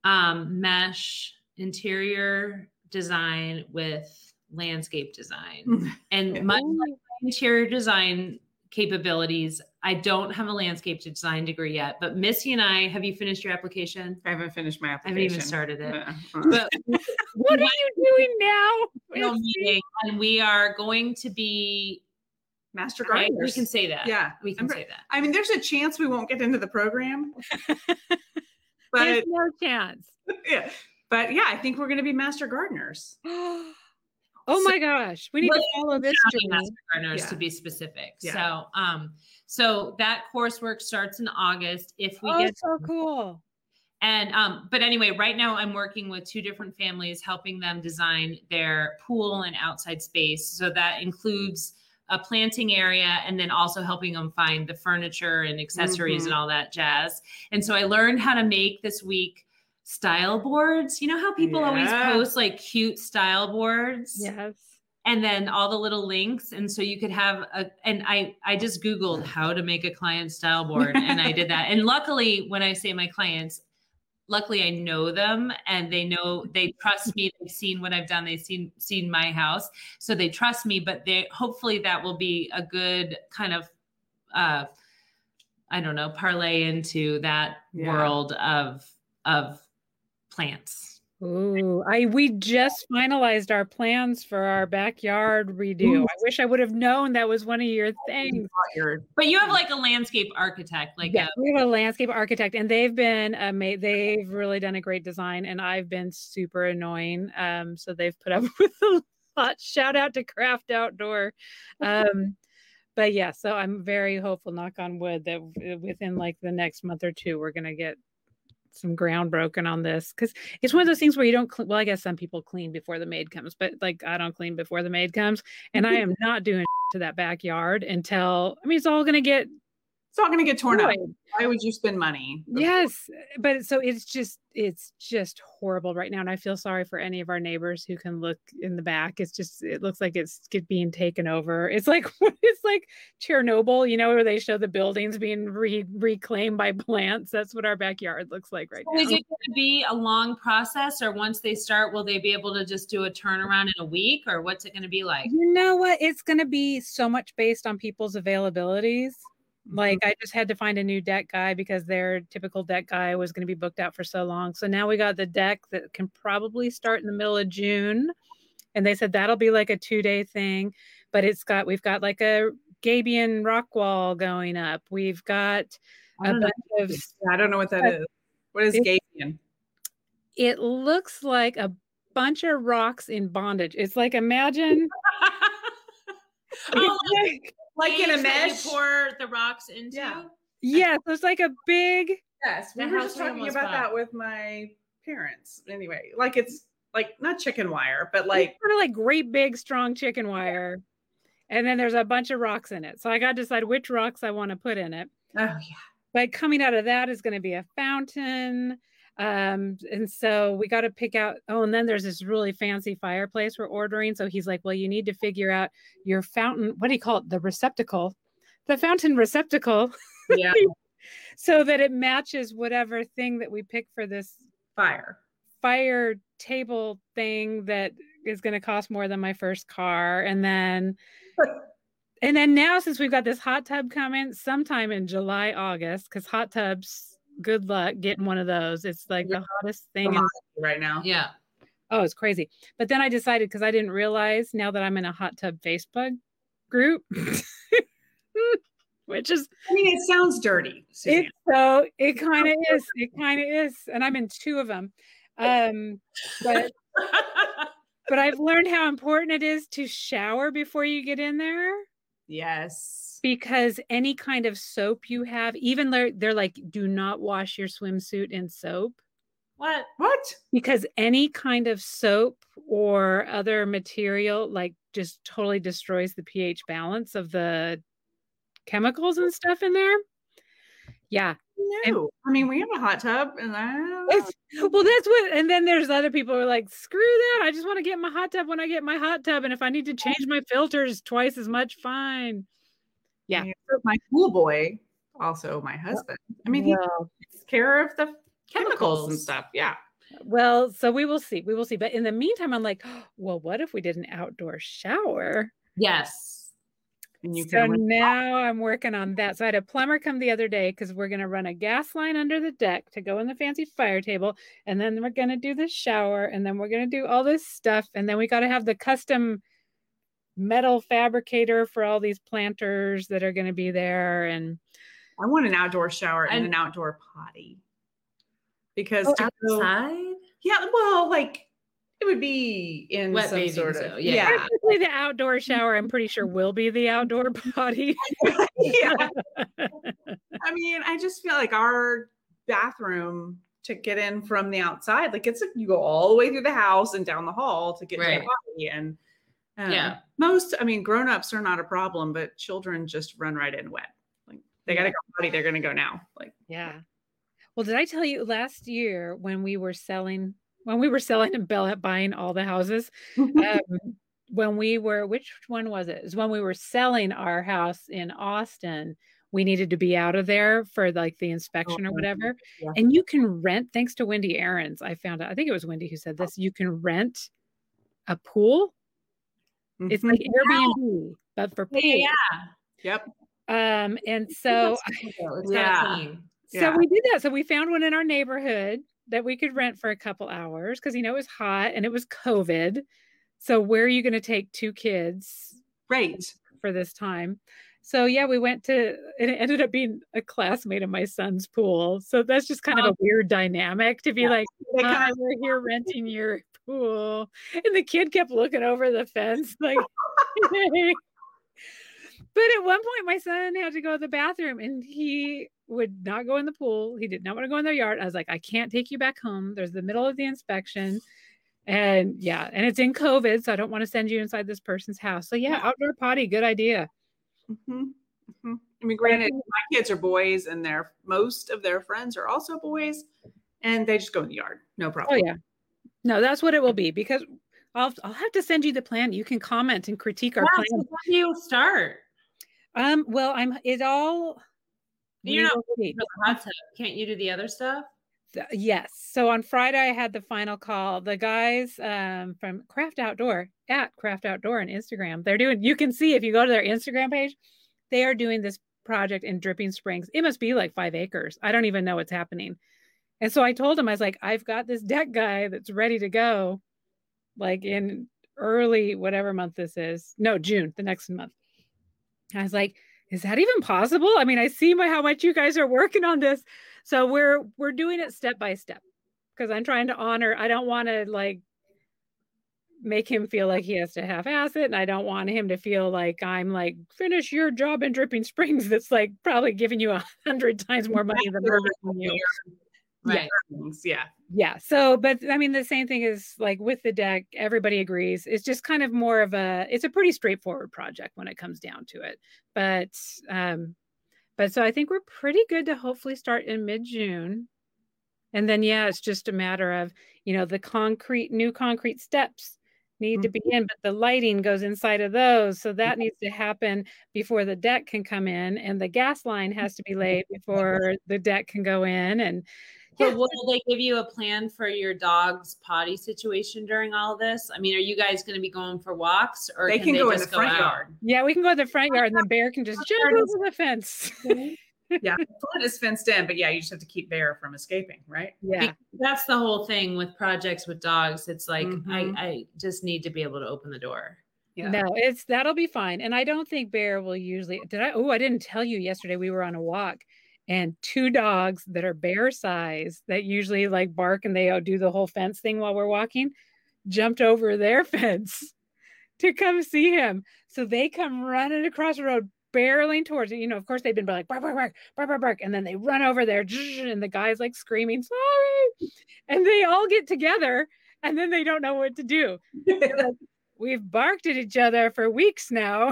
um, mesh interior design with landscape design. And much like my interior design capabilities, I don't have a landscape design degree yet. But Missy and I, have you finished your application? I haven't finished my application. I haven't even started it. Uh, But What are you doing now? meeting, and we are going to be. Master Right? We can say that. Yeah. we can say that. I mean, there's a chance we won't get into the program, but There's no chance. yeah, but yeah, I think we're going to be master gardeners. oh my gosh. We need to follow this journey. Gardeners Yeah. to be specific. Yeah. So, um, so that coursework starts in August if we Oh, get so cool. and um, but anyway, right now I'm working with two different families, helping them design their pool and outside space. So that includes a planting area and then also helping them find the furniture and accessories Mhm. and all that jazz. And so I learned how to make this week style boards. You know how people always post like cute style boards? Yes. and then all the little links and so you could have a and i i just googled how to make a client style board and i did that and luckily when i say my clients luckily i know them and they know they trust me they've seen what i've done they've seen seen my house so they trust me but they hopefully that will be a good kind of uh i don't know parlay into that Yeah. world of of plants Ooh, I we just finalized our plans for our backyard redo. I wish I would have known that was one of your things. but you have like a landscape architect like Yes, a we have a landscape architect, and they've been ama- They've really done a great design, and I've been super annoying. Um, so they've put up with a lot. Shout out to Craft Outdoor. Um, but yeah, so I'm very hopeful, knock on wood, that within like the next month or two, we're gonna get some ground broken on this because it's one of those things where you don't. Cl- well, I guess some people clean before the maid comes, but like I don't clean before the maid comes, and I am not doing to that backyard until. I mean, it's all gonna get It's all going to get torn up. Why would you spend money? Yes, but so it's just it's just horrible right now, and I feel sorry for any of our neighbors who can look in the back. It's just it looks like it's being taken over. It's like it's like Chernobyl, you know, where they show the buildings being re- reclaimed by plants. That's what our backyard looks like right So is now. it going to be a long process, or once they start, will they be able to just do a turnaround in a week, or what's it going to be like? You know what? It's going to be so much based on people's availabilities. Mm-hmm. Like I just had to find a new deck guy because their typical deck guy was going to be booked out for so long. So now we got the deck that can probably start in the middle of June. And they said that'll be like a two day thing, but it's got we've got like a Gabion rock wall going up. We've got I a don't know. bunch of I don't know what that is. What is It's- Gabion? it looks like a bunch of rocks in bondage. It's like imagine Oh, like- Like in a cage that you mesh? pour the rocks into. Yeah. yeah, so it's like a big Yes, we were just talking about bought. that with my parents. Anyway, like it's like not chicken wire, but like kind of like great big strong chicken wire and then there's a bunch of rocks in it so i got to decide which rocks i want to put in it oh yeah, but coming out of that is going to be a fountain um and so we got to pick out oh and then there's this really fancy fireplace we're ordering. So he's like well you need to figure out your fountain what do you call it? The receptacle the fountain receptacle. Yeah, so that it matches whatever thing that we pick for this fire. fire table thing that is going to cost more than my first car. And then and then now since we've got this hot tub coming sometime in july august because hot tubs good luck getting one of those it's like the hottest thing in- right now. Yeah. oh it's crazy but then i decided because i didn't realize now that i'm in a hot tub facebook group which is I mean, it sounds dirty. Suzanne. it so it kind of is it kind of is and i'm in two of them um but but I've learned how important it is to shower before you get in there yes. because any kind of soap you have, even they're, they're like, do not wash your swimsuit in soap what? What? because any kind of soap or other material like just totally destroys the pH balance of the chemicals and stuff in there. Yeah. No. I mean, we have a hot tub, and I well, that's what, and then there's other people who are like, screw that. I just want to get my hot tub when I get my hot tub. And if I need to change my filters twice as much, fine. Yeah. my pool boy, also my husband. I mean, he takes care of the chemicals and stuff. Yeah. well, so we will see. We will see. But in the meantime, I'm like, well, what if we did an outdoor shower? Yes. And you so can now I'm working on that. So I had a plumber come the other day because we're going to run a gas line under the deck to go in the fancy fire table. And then we're going to do the shower. And then we're going to do all this stuff. And then we got to have the custom metal fabricator for all these planters that are going to be there. And I want an outdoor shower and, And- an outdoor potty because Oh, go- Outside? yeah, well, like it would be in Wet some sort of zoo, yeah. yeah, Technically, the outdoor shower, I'm pretty sure, will be the outdoor potty. yeah. I mean, I just feel like our bathroom to get in from the outside, like it's a, you go all the way through the house and down the hall to get to Right. the potty, and um, Yeah. most, I mean, grown-ups are not a problem, but children just run right in wet. Like they gotta go potty, they're gonna go now. Like Yeah. Well, did I tell you last year when we were selling when we were selling and Bell buying all the houses? Um, when we were, which one was it? Was when we were selling our house in Austin. We needed to be out of there for like the inspection or Oh, whatever. yeah. And you can rent, thanks to Wendy Aarons, I found out. I think it was Wendy who said this. You can rent a pool. It's Mhm. like Airbnb, but for Yeah, yeah. yep. Um, and so Yeah. yeah. So we did that. So we found one in our neighborhood that we could rent for a couple hours because you know it was hot and it was COVID. So where are you going to take two kids Right. for this time? So yeah, we went to and it ended up being a classmate of my son's pool. So that's just kind of a weird dynamic to be Yeah. like, kind of we're here renting your pool. And the kid kept looking over the fence like But at one point, my son had to go to the bathroom and he would not go in the pool. He did not want to go in their yard. I was like, I can't take you back home. There's the middle of the inspection. And yeah, and it's in COVID, so I don't want to send you inside this person's house. So yeah, outdoor potty, good idea. Mhm, mhm. I mean, granted, my kids are boys, and their most of their friends are also boys, and they just go in the yard, no problem. Oh problem. yeah. No, that's what it will be because I'll I'll have to send you the plan. You can comment and critique our Yeah, plan. so when do you start? Um, well, I'm it all You're not the hot tub. Can't you do the other stuff? Yes. So on Friday I had the final call. The guys um from Craft Outdoor at Craft Outdoor on Instagram. They're doing you can see if you go to their Instagram page, they are doing this project in Dripping Springs. It must be like 5 acres. I don't even know what's happening. And so I told him I was like I've got this deck guy that's ready to go like in early whatever month this is. No, June, the next month. I was like, is that even possible? I mean, I see my, how much you guys are working on this. So we're we're doing it step by step because I'm trying to honor. I don't want to like make him feel like he has to half ass it, and I don't want him to feel like I'm like finish your job in Dripping Springs. That's like probably giving you a hundred times more money than we're giving you. Right. Things, Yeah. Yeah. So, but I mean, the same thing is like with the deck, everybody agrees. It's just kind of more of a, it's a pretty straightforward project when it comes down to it. But, um, but so I think we're pretty good to hopefully start in mid June. And then, yeah, it's just a matter of, you know, the concrete, new concrete steps need to be in, but the lighting goes inside of those. So that needs to happen before the deck can come in. And the gas line has to be laid before the deck can go in. And, So will they give you a plan for your dog's potty situation during all this? I mean, are you guys going to be going for walks or They can, can go in just the front out? yard. Yeah, we can go to the front yard and the bear can just jump over the fence. Yeah. the Front is fenced in, but yeah, you just have to keep Bear from escaping, right? yeah. That's the whole thing with projects with dogs. It's like Mhm. I, I just need to be able to open the door. Yeah. No, it's that'll be fine. And I don't think bear will usually did I oh I didn't tell you yesterday we were on a walk and two dogs that are bear size that usually like bark and they do the whole fence thing while we're walking jumped over their fence to come see him. So they come running across the road barreling towards it. You know, of course they've been like bark, bark, bark, bark, bark, bark, and then they run over there, and the guy's like screaming, sorry. And they all get together and then they don't know what to do. We've barked at each other for weeks now.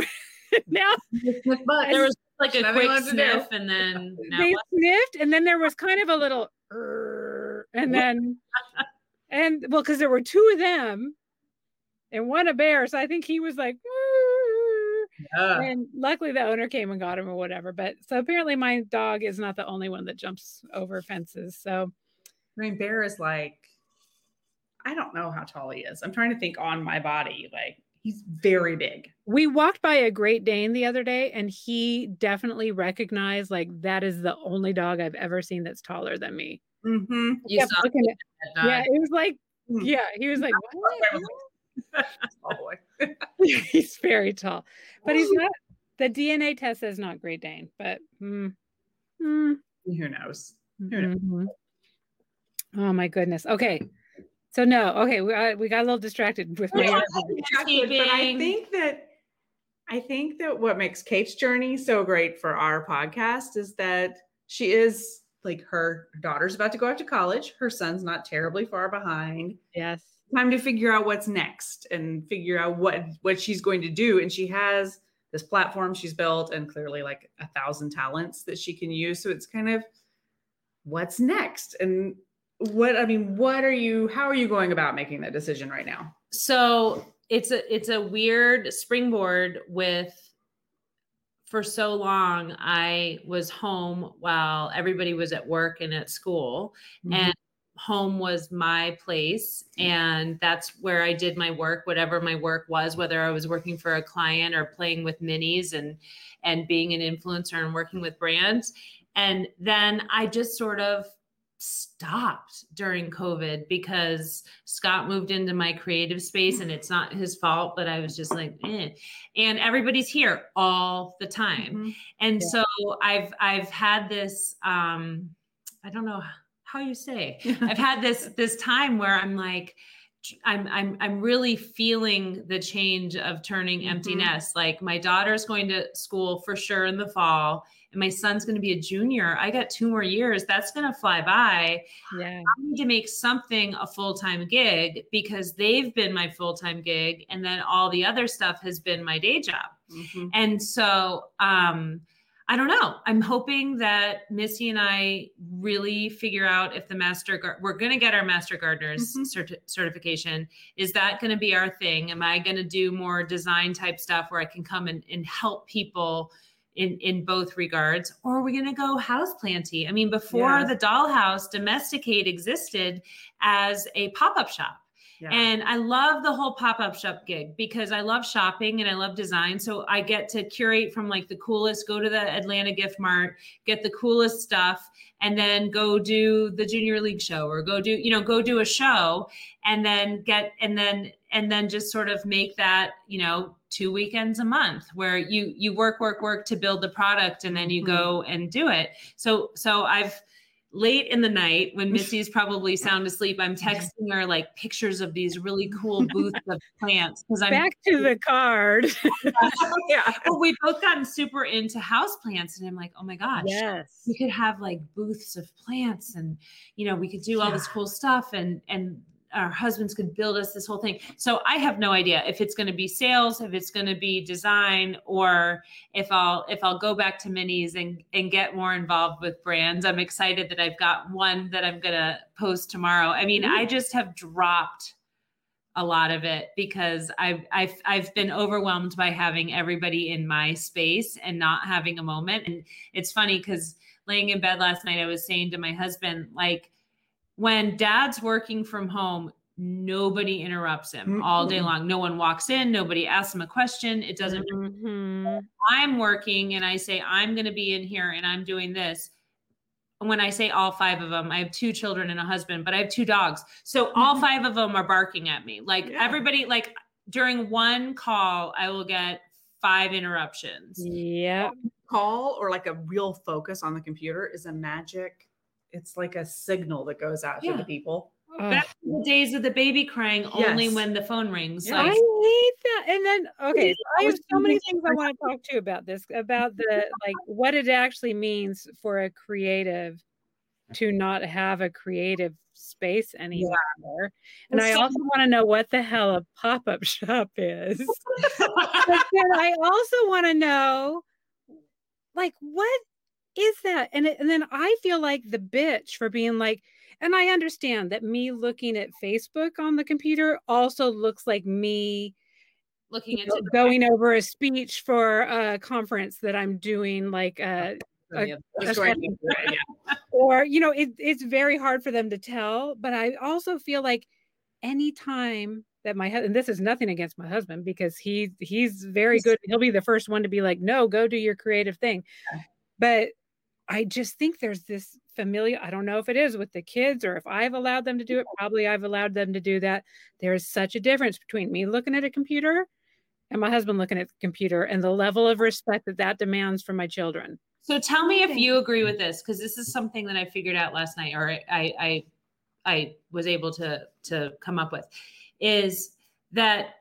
now But there was like a quick left to do. sniff and then now they sniffed, and then there was kind of a little, "Err," and then, and well, because there were two of them, and one a bear, so I think he was like, Yeah. and luckily the owner came and got him or whatever. But so apparently my dog is not the only one that jumps over fences. So I mean, Bear is like, I don't know how tall he is. I'm trying to think on my body. Like, he's very big. we walked by a Great Dane the other day, and he definitely recognized like that is the only dog I've ever seen that's taller than me. Mm-hmm. You Kept saw looking at- yeah, it was like, Hmm. yeah, he was like, "What?" Oh boy. he's very tall, but he's not. The DNA test says not Great Dane, but mm, mm, Who knows? knows? mhm. oh my goodness. Okay, so no, okay, we got, we got a little distracted with my. Distracted, but I think that I think that what makes Kate's journey so great for our podcast is that she is like her daughter's about to go off to college. Her son's not terribly far behind. Yes, Time to figure out what's next and figure out what what she's going to do. And she has this platform she's built and clearly like a thousand talents that she can use. So it's kind of what's next and what I mean, what are you how are you going about making that decision right now? so it's a it's a weird springboard with for so long i was home while everybody was at work and at school mm-hmm. and home was my place and that's where i did my work whatever my work was whether i was working for a client or playing with minis and and being an influencer and working with brands and then i just sort of stopped during covid because scott moved into my creative space and it's not his fault but i was just like eh. and everybody's here all the time Mhm. and Yeah. so i've i've had this um i don't know how you say i've had this this time where i'm like I'm I'm I'm really feeling the change of turning empty Mhm. nest. Like my daughter's going to school for sure in the fall, and my son's going to be a junior. I got two more years. That's going to fly by. Yeah. I need to make something a full time gig because they've been my full time gig, and then all the other stuff has been my day job. Mhm. And so, um, I don't know. I'm hoping that Missy and I really figure out if the master gar- we're going to get our master gardeners Mhm. certi- certification. Is that going to be our thing? Am I going to do more design type stuff where I can come and, and help people in in both regards, or are we going to go house planty? I mean, before Yeah. the dollhouse, Domesticate existed as a pop up shop. Yeah. And I love the whole pop up shop gig because I love shopping and I love design. So I get to curate from like the coolest, go to the Atlanta Gift Mart, get the coolest stuff, and then go do the Junior League show or go do, you know, go do a show and then get, and then, and then just sort of make that, you know, two weekends a month where you you work work work to build the product and then you Mhm. go and do it so so i've late in the night when Missy's probably sound asleep, I'm texting her like pictures of these really cool booths of plants because I'm Back to the card. yeah. well, we've both gotten super into house plants, and I'm like, oh my gosh, yes. we could have like booths of plants, and you know, we could do all this cool stuff, and and our husbands could build us this whole thing. So I have no idea if it's going to be sales, if it's going to be design, or if I'll if I'll go back to minis and and get more involved with brands. I'm excited that I've got one that I'm going to post tomorrow. I mean, I just have dropped a lot of it because I've I've I've been overwhelmed by having everybody in my space and not having a moment. And it's funny because laying in bed last night, I was saying to my husband, like, when dad's working from home, nobody interrupts him all day long. No one walks in, nobody asks him a question. It doesn't Mhm. I'm working and I say, I'm going to be in here and I'm doing this. When I say all five of them, I have two children and a husband, but I have two dogs. So all Mhm. five of them are barking at me. Like Yeah. everybody, like during one call, I will get five interruptions. Yep. Call or like a real focus on the computer is a magic. It's like a signal that goes out to the people. Back to the days of the baby crying only Yes. when the phone rings. Yeah. I Like, hate that. And then okay, so I I have so many things I want to talk to you about this, about the like what it actually means for a creative to not have a creative space anymore. And Well, I so- also want to know what the hell a pop-up shop is. but then I also want to know like what is that? And it, and then I feel like the bitch for being like and I understand that me looking at Facebook on the computer also looks like me looking into going over a speech for a conference that I'm doing like uh the Just going or you know it, it's very hard for them to tell but i also feel like anytime that my husband this is nothing against my husband because he he's very good. He'll be the first one to be like no go do your creative thing. But i just think there's this familiar i don't know if it is with the kids or if i've allowed them to do it probably i've allowed them to do that. There is such a difference between me looking at a computer and my husband looking at the computer and the level of respect that that demands from my children. So tell me if you agree with this, because this is something that I figured out last night, or I I I was able to to come up with, is that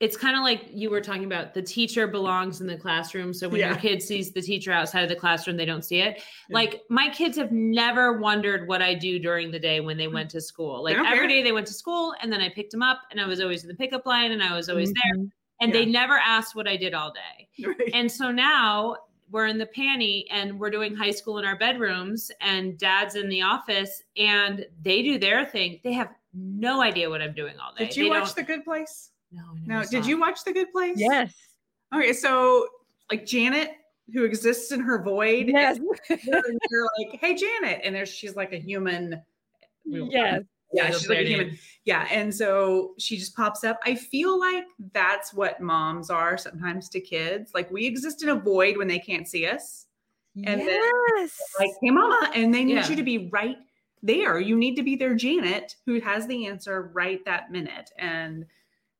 it's kind of like you were talking about the teacher belongs in the classroom. So when your kid sees the teacher outside of the classroom, they don't see it. Yeah. Like my kids have never wondered what I do during the day when they went to school. Like every day they went to school and then I picked them up and I was always in the pickup line and I was always there. Mhm. And Yeah. they never asked what I did all day. Right. And so now we're in the panty and we're doing high school in our bedrooms and dad's in the office and they do their thing. They have no idea what I'm doing all day. Did you They watch The Good Place? No, I No. Did saw you watch The Good Place? yes Okay, so like Janet, who exists in her void, yes and you're like, "Hey, Janet," and there's she's like a human. yes Yeah, she's like a human. Yeah, and so she just pops up. I feel like that's what moms are sometimes to kids. Like we exist in a void when they can't see us. And then, yes Like, hey, mama, and they need Yeah. you to be right there. You need to be their Janet who has the answer right that minute. And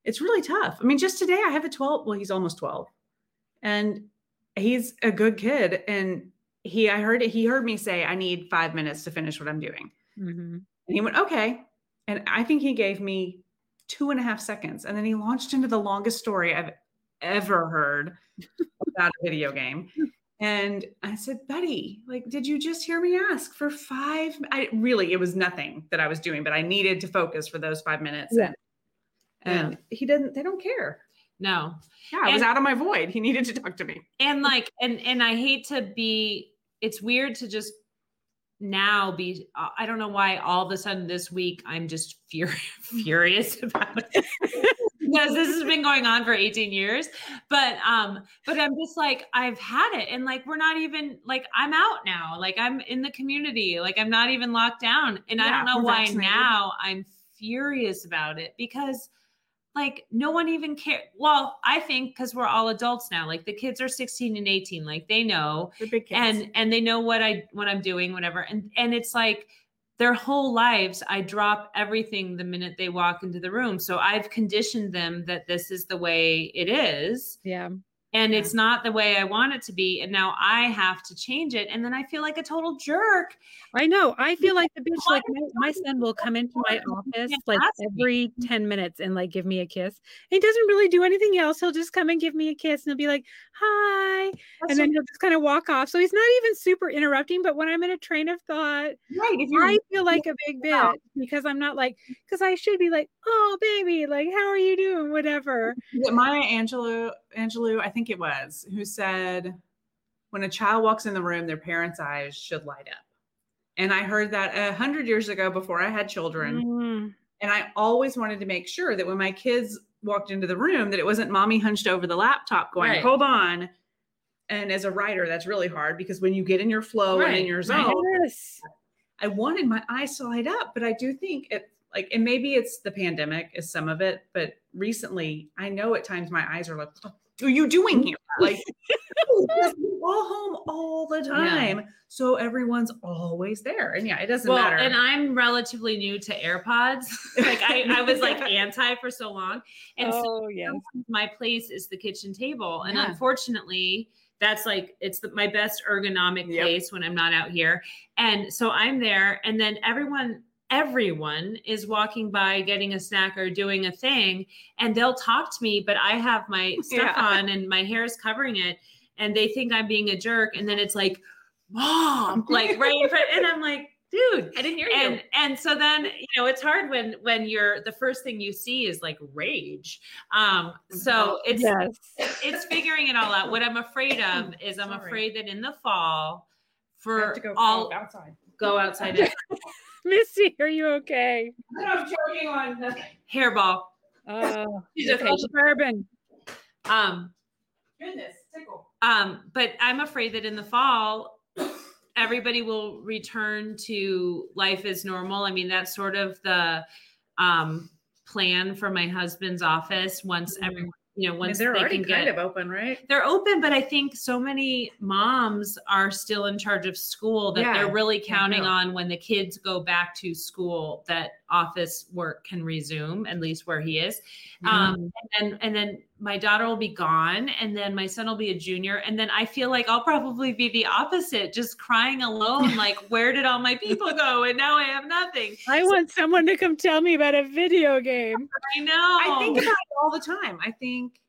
it's really tough. I mean, just today I have a 12. Well, he's almost 12. And he's a good kid. And he I heard he heard me say, I need five minutes to finish what I'm doing. Mhm. And he went, okay. And I think he gave me two and a half seconds. And then he launched into the longest story I've ever heard about a video game. And I said, Buddy, like, did you just hear me ask for five? I really, it was nothing that I was doing, but I needed to focus for those five minutes. Yeah. And, and he didn't, they don't care. No. Yeah, I was out of my void. He needed to talk to me. And like, and and I hate to be, it's weird to just now be i don't know why all of a sudden this week i'm just fur- furious about it because this has been going on for 18 years but um but i'm just like i've had it and like we're not even like i'm out now like i'm in the community like i'm not even locked down and yeah, i don't know why vaccinated. now i'm furious about it because like no one even care well i think because we're all adults now like the kids are 16 and 18 like they know. And and they know what i what i'm doing whatever. And and it's like their whole lives i drop everything the minute they walk into the room. So i've conditioned them that this is the way it is. Yeah and yeah. it's not the way I want it to be. And now I have to change it. And then I feel like a total jerk. I know. I feel like the bitch, like my, my son will come into my office like every 10 minutes and like give me a kiss. He doesn't really do anything else. He'll just come and give me a kiss and he'll be like, hi. That's and then he'll just kind of walk off. So he's not even super interrupting. But when I'm in a train of thought, right, I feel like a big bitch because I'm not like, because I should be like, oh, baby, like, how are you doing? Whatever. Maya Angelou, Angelou, I think it was, who said, when a child walks in the room, their parents' eyes should light up. And I heard that a hundred years ago before I had children. Mm. And I always wanted to make sure that when my kids walked into the room, that it wasn't mommy hunched over the laptop going, right. hold on. And as a writer, that's really hard because when you get in your flow right. and in your zone, yes. I wanted my eyes to light up. But I do think it like, and maybe it's the pandemic is some of it, but recently I know at times my eyes are like, are you doing here? Like, oh, all home all the time. Yeah. So everyone's always there. And yeah, it doesn't well, matter. And I'm relatively new to AirPods. like I, I was like anti for so long. And oh, so yes. my place is the kitchen table. And yeah. unfortunately, that's like it's the, my best ergonomic yep. place when I'm not out here. And so I'm there and then everyone everyone is walking by getting a snack or doing a thing and they'll talk to me but i have my stuff yeah. on and my hair is covering it and they think i'm being a jerk and then it's like mom like right in front and i'm like dude i didn't hear and, you and so then you know it's hard when when you're the first thing you see is like rage um so it's yes. it's figuring it all out what i'm afraid of is i'm Sorry. afraid that in the fall for all outside go outside Missy, are you okay? I'm choking on the hairball. Oh, she's okay. Bourbon. Um, goodness, tickle. Um, but I'm afraid that in the fall, everybody will return to life as normal. I mean, that's sort of the um plan for my husband's office once mm-hmm. everyone you know, once I mean, they're they already can get, kind of open, right? They're open, but I think so many moms are still in charge of school that yeah, they're really counting on when the kids go back to school that office work can resume, at least where he is. Mm-hmm. Um, and and then my daughter will be gone, and then my son will be a junior, and then I feel like I'll probably be the opposite, just crying alone, like where did all my people go? And now I have nothing. I so, want someone to come tell me about a video game. I know. I think about it all the time. I think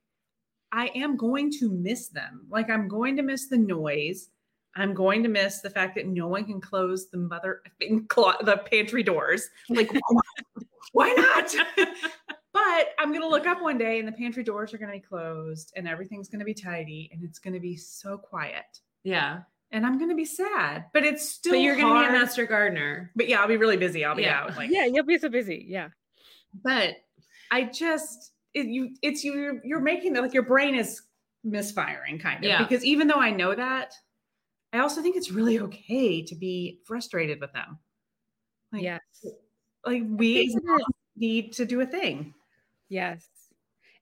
I am going to miss them. Like I'm going to miss the noise. I'm going to miss the fact that no one can close the mother the pantry doors. Like, why not? But I'm gonna look up one day and the pantry doors are gonna be closed and everything's gonna be tidy and it's gonna be so quiet. Yeah. And I'm gonna be sad, but it's still. But you're gonna be a master gardener. But yeah, I'll be really busy. I'll be yeah. out. Like, yeah, you'll be so busy. Yeah. But I just it, you it's you you're making that like your brain is misfiring kind of yeah. because even though I know that I also think it's really okay to be frustrated with them. Like, yes. Like we need to do a thing. Yes.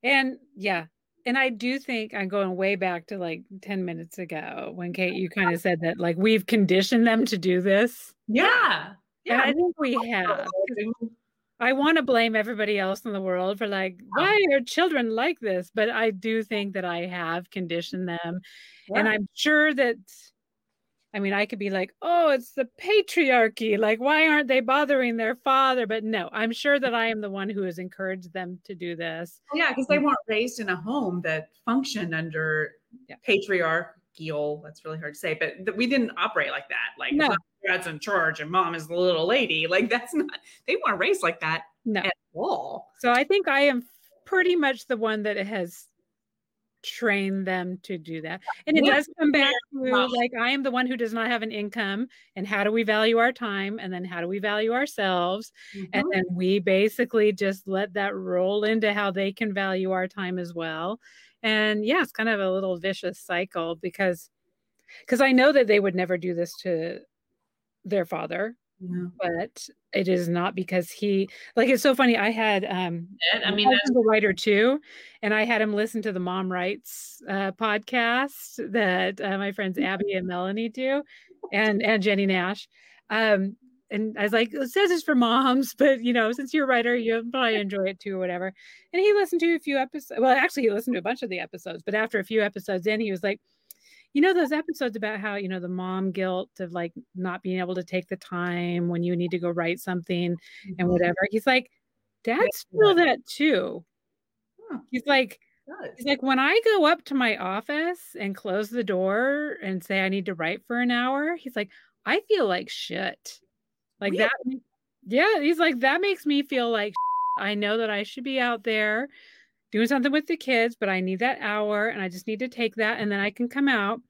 And yeah. And I do think I'm going way back to like 10 minutes ago when Kate, you kind of said that like we've conditioned them to do this. Yeah. Yeah. And I think we have. I want to blame everybody else in the world for like, why are children like this? But I do think that I have conditioned them. Yeah. And I'm sure that I mean, I could be like, oh, it's the patriarchy. Like, why aren't they bothering their father? But no, I'm sure that I am the one who has encouraged them to do this. Yeah, because they weren't raised in a home that functioned under Yeah. patriarchal. That's really hard to say, but th- we didn't operate like that. Like, No. dad's in charge and mom is the little lady. Like, that's not, they weren't raised like that No. at all. So I think I am pretty much the one that has trained them to do that. And it Yeah. does come back to like I am the one who does not have an income and how do we value our time and then how do we value ourselves and Mhm. then we basically just let that roll into how they can value our time as well. And yeah, it's kind of a little vicious cycle because because I know that they would never do this to their father, But it is not because he like it's so funny. I had um I mean, that's a writer too, and I had him listen to the Mom Rights uh, podcast that uh, my friends Abby and Melanie do, and and Jenny Nash. Um, and I was like, it says it's for moms, but you know, since you're a writer, you'll probably enjoy it too, or whatever. And he listened to a few episodes. Well, actually, he listened to a bunch of the episodes, but after a few episodes in, he was like, you know, those episodes about how you know the mom guilt of like not being able to take the time when you need to go write something and mm-hmm. whatever. He's like, dads feel that too. He's like, he's like, when I go up to my office and close the door and say I need to write for an hour, he's like, I feel like shit. Like Really? that. Yeah, he's like, that makes me feel like shit. I know that I should be out there doing something with the kids, but I need that hour and I just need to take that and then I can come out.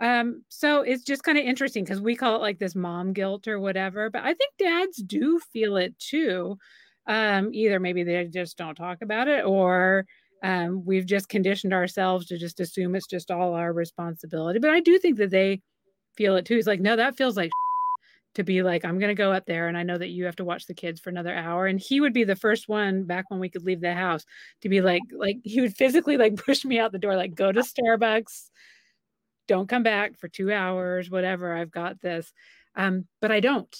Um, so it's just kind of interesting because we call it like this mom guilt or whatever, but I think dads do feel it too. Um, either maybe they just don't talk about it or um, we've just conditioned ourselves to just assume it's just all our responsibility. But I do think that they feel it too. He's like, no, that feels like to be like, I'm going to go up there and I know that you have to watch the kids for another hour. And he would be the first one back when we could leave the house to be like, like he would physically like push me out the door, like go to Starbucks, don't come back for two hours, whatever. I've got this. Um, but I don't.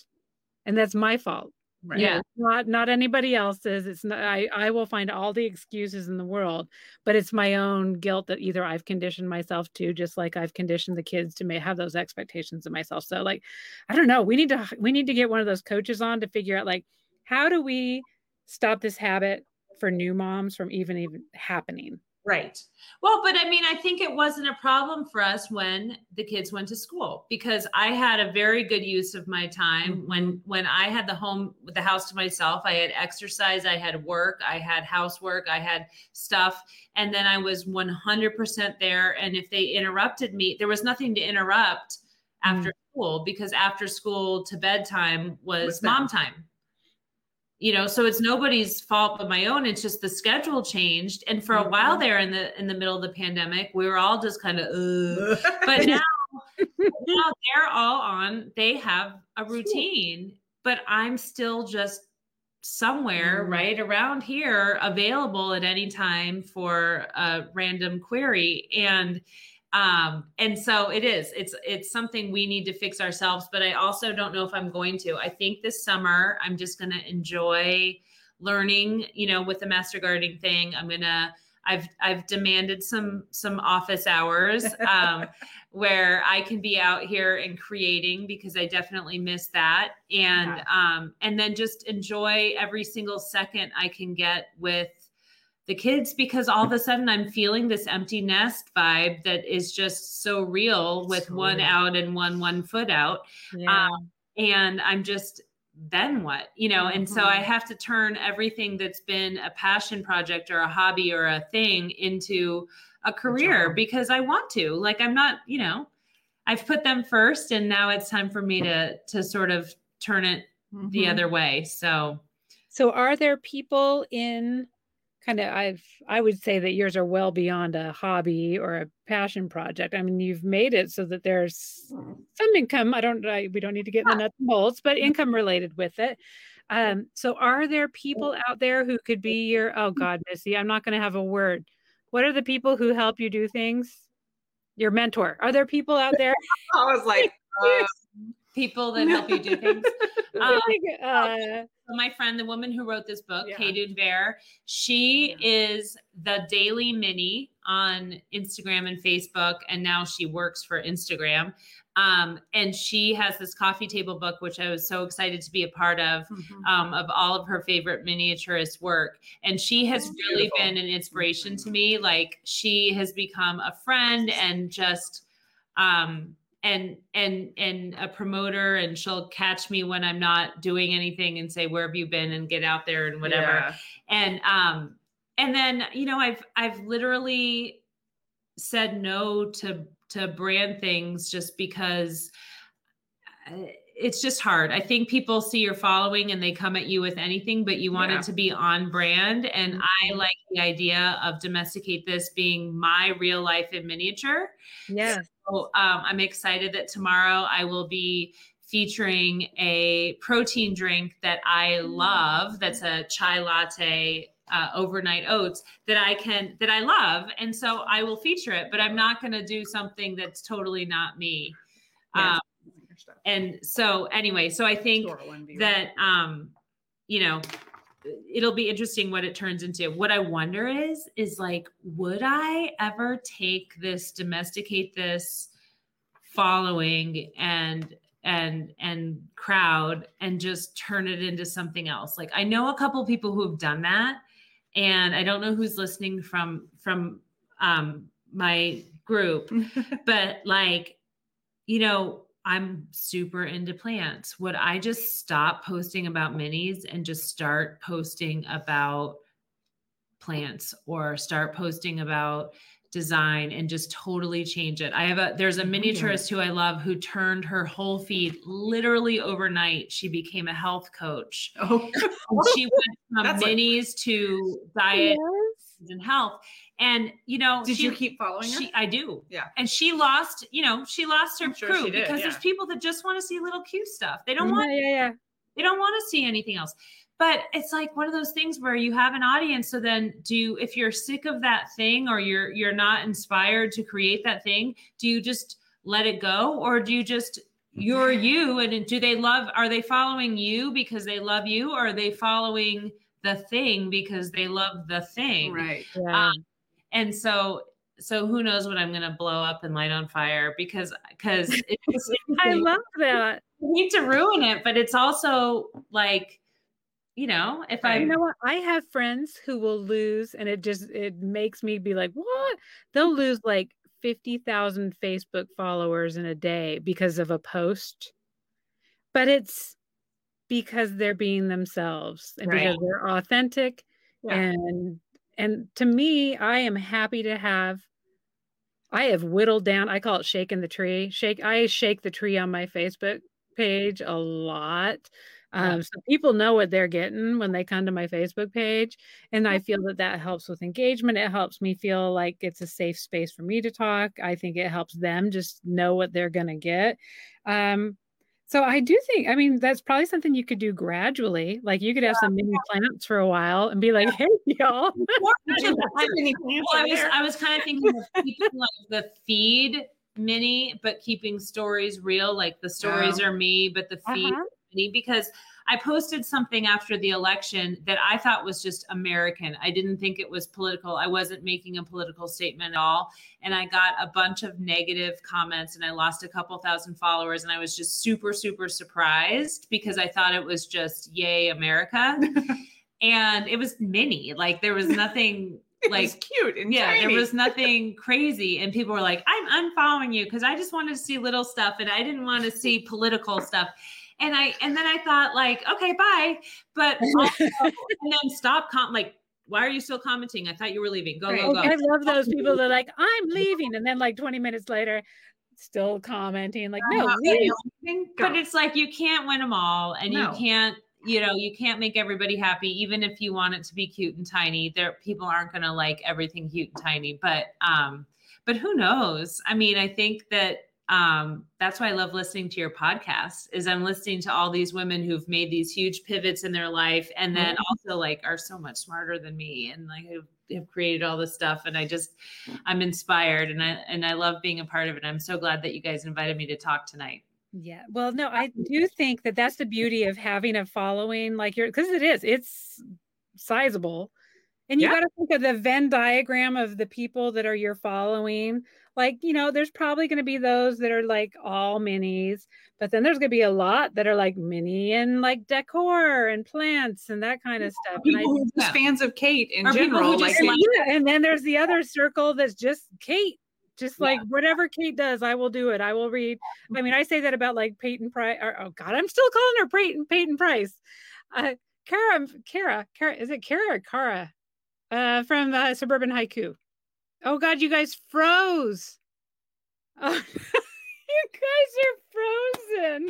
And that's my fault. Right. Yeah. not not anybody else's. It's not I, I will find all the excuses in the world, but it's my own guilt that either I've conditioned myself to, just like I've conditioned the kids to may have those expectations of myself. So like, I don't know. We need to we need to get one of those coaches on to figure out like how do we stop this habit for new moms from even even happening. Right. Well, but I mean, I think it wasn't a problem for us when the kids went to school because I had a very good use of my time. Mm-hmm. When when I had the home the house to myself. I had exercise, I had work, I had housework, I had stuff, and then I was 100% there. And if they interrupted me, there was nothing to interrupt after mm-hmm. school because after school to bedtime was Was mom time you know so it's nobody's fault but my own. It's just the schedule changed. And for a while Mhm. there in the in the middle of the pandemic we were all just kind of but now now they're all on they have a routine but i'm still just somewhere Mhm. right around here available at any time for a random query. And um and so it is it's it's something we need to fix ourselves but i also don't know if i'm going to. I think this summer i'm just going to enjoy learning you know with the master gardening thing. I'm going to i've i've demanded some some office hours um where i can be out here and creating because i definitely miss that. And Yeah. um and then just enjoy every single second i can get with the kids because all of a sudden I'm feeling this empty nest vibe that is just so real with So one real. out and one one foot out. Yeah. And I'm just then what? You know, and so I Mhm. have to turn everything that's been a passion project or a hobby or a thing into a career because I want to. Like I'm not, you know, I've put them first and now it's time for me to to sort of turn it the Mhm. other way. So So are there people in kind of I've I would say that yours are well beyond a hobby or a passion project. I mean, you've made it so that there's some income. I don't I, we don't need to get in the nuts and bolts, but income related with it. Um, so are there people out there who could be your oh God, Missy, I'm not gonna have a word. What are the people who help you do things? Your mentor. Are there people out there? I was like, uh, people that help you do things. Um, uh, my friend, the woman who wrote this book, Yeah. Kaye she is the Daily Mini on Instagram and Facebook, and now she works for Instagram. Um, and she has this coffee table book, which I was so excited to be a part of, Mhm. um, of all of her favorite miniaturist work. And she has That's really beautiful. been an inspiration to me. Like she has become a friend and just, um, and and and a promoter and she'll catch me when i'm not doing anything and say where have you been and get out there and whatever Yeah. and um and then you know i've i've literally said no to to brand things just because uh, it's just hard i think people see your following and they come at you with anything but you want Yeah. it to be on brand and i Mhm. like the idea of domesticate this being my real life in miniature Yes. So um, I'm excited that tomorrow I will be featuring a protein drink that I love. That's a chai latte uh, overnight oats that I can that I love, and so I will feature it. But I'm not going to do something that's totally not me. Yeah. Um, and so anyway, so I think that um you know it'll be interesting what it turns into. What i wonder is is like would i ever take this domesticate this following and and and crowd and just turn it into something else? Like i know a couple people who have done that and i don't know who's listening from from um my group but like you know i'm super into plants. Would i just stop posting about minis and just start posting about plants or start posting about design and just totally change it? I have a there's a mm-hmm. miniaturist who i love who turned her whole feed literally overnight. She became a health coach. Oh, she went from That's like- minis to diet and health. And you know did she, you keep following her? she i do. Yeah. and she lost you know she lost her I'm crew did, because there's people that just want to see little cute stuff. They don't mm-hmm. want yeah, yeah. they don't want to see anything else. But it's like one of those things where you have an audience so then do if you're sick of that thing or you're you're not inspired to create that thing do you just let it go? Or do you just you're you and do they love are they following you because they love you? Or are they following the thing because they love the thing right. yeah. Um, and so so who knows what i'm going to blow up and light on fire because because it's I love that. I hate to ruin it, but it's also like, you know, if I You know what? I have friends who will lose, and it just it makes me be like, what? They'll lose like fifty thousand Facebook followers in a day because of a post, but it's because they're being themselves and Right. because they're authentic, Yeah. and and to me, I am happy to have. I have whittled down. I call it shaking the tree. Shake. I shake the tree on my Facebook page a lot. Yeah. Um, so people know what they're getting when they come to my Facebook page, and I feel that that helps with engagement. It helps me feel like it's a safe space for me to talk. I think it helps them just know what they're going to get. Um, so I do think, I mean, that's probably something you could do gradually. Like you could have some mini plants for a while and be like, "Hey, y'all." Well, I Mini plants I are was. I was kind of thinking of keeping like the feed mini, but keeping stories real. Like the stories are me, but the feed Uh-huh. mini because I posted something after the election that I thought was just American. I didn't think it was political. I wasn't making a political statement at all. And I got a bunch of negative comments and I lost a couple thousand followers. And I was just super, super surprised because I thought it was just yay, America. and it was mini. Like there was nothing It was like cute and yeah, tiny. there was nothing crazy. And people were like, I'm unfollowing you because I just wanted to see little stuff and I didn't want to see political stuff. And I and then I thought, like, okay, bye. But also, and then stop com like, why are you still commenting? I thought you were leaving. Go, Right. go, go. I love those people that are like, I'm leaving. And then like 20 minutes later, still commenting, like, no, leave. but it's like you can't win them all and No. you can't you know you can't make everybody happy even if you want it to be cute and tiny there people aren't going to like everything cute and tiny but um but who knows i mean i think that um that's why i love listening to your podcast is i'm listening to all these women who've made these huge pivots in their life and then also like are so much smarter than me and like have, have created all this stuff and i just i'm inspired and i and i love being a part of it i'm so glad that you guys invited me to talk tonight Yeah. Well, no, I do think that that's the beauty of having a following like your because it is, it's sizable. And you Yeah. got to think of the Venn diagram of the people that are you're following. Like, you know, there's probably going to be those that are like all minis, but then there's going to be a lot that are like mini and like decor and plants and that kind of stuff. And, I, People who just fans of Kate in general. Like, and, like- yeah, and then there's the other circle that's just Kate. Just Yeah. like whatever Kate does, I will do it. I will read. I mean, I say that about like Peyton Price. Or, oh God, I'm still calling her Peyton Peyton Price. Uh, Kara, Kara, Kara, is it Kara or Kara? Uh, from uh, Suburban Haiku. Oh God, you guys froze. Oh, you guys are frozen.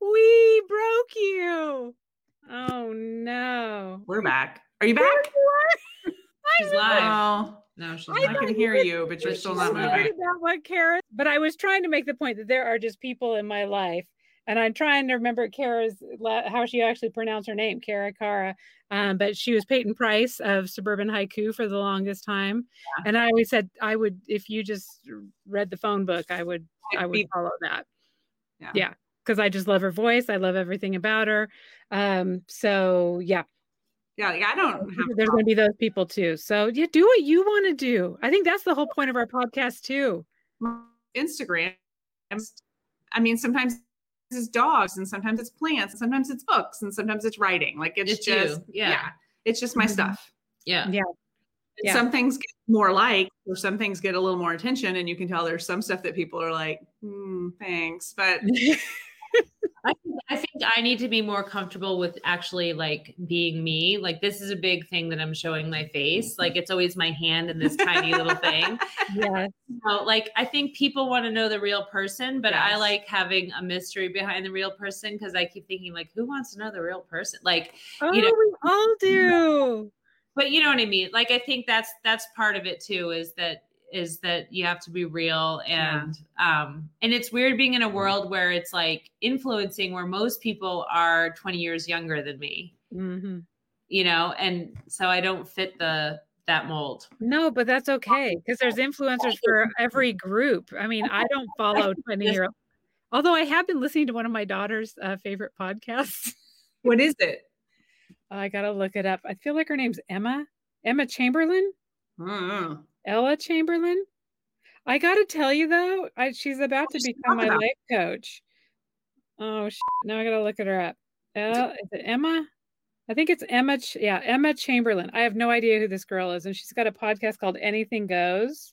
We broke you. Oh no. we're back. Are you back? She's live. Oh, No, she's I I not. can hear you, but you're still she's not I not moving. worried about what Kara, but I was trying to make the point that there are just people in my life, and I'm trying to remember Kara's how she actually pronounced her name, Kara Kara. Um, but she was Peyton Price of Suburban Haiku for the longest time, and I always said I would if you just read the phone book, I would I would follow that. Yeah. Yeah, because I just love her voice. I love everything about her. Um, so yeah, Yeah, like, I don't have. there's going to be those people too. So yeah, do what you want to do. I think that's the whole point of our podcast too. Instagram. I mean, sometimes it's dogs, and sometimes it's plants, and sometimes it's books, and sometimes it's writing. Like it's, It's just yeah. it's just my Mhm. stuff. Yeah. And Yeah. Some things get more likes, or some things get a little more attention, and you can tell there's some stuff that people are like, hmm, "Thanks," but I think, I think I need to be more comfortable with actually like being me. Like this is a big thing that I'm showing my face. Like it's always my hand in this tiny little thing. yeah. So, like I think people want to know the real person, but I like having a mystery behind the real person because I keep thinking like, who wants to know the real person? Like, Oh, You know- we all do. but you know what I mean? Like I think that's that's part of it too. Is that is that you have to be real and um and it's weird being in a world where it's like influencing where most people are 20 years younger than me Mhm. you know and so i don't fit the that mold No, but that's okay because there's influencers for every group. I mean, I don't follow 20 year old. Although I have been listening to one of my daughter's uh, favorite podcasts. what is it? I got to look it up. I feel like her name's Emma. Emma Chamberlain? Mm. Ella Chamberlain? I got to tell you though, I, she's about to become my about? life coach. Oh, sh- now I got to look at her up. Uh, is it Emma? I think it's Emma. Ch- yeah, Emma Chamberlain. I have no idea who this girl is, and she's got a podcast called Anything Goes.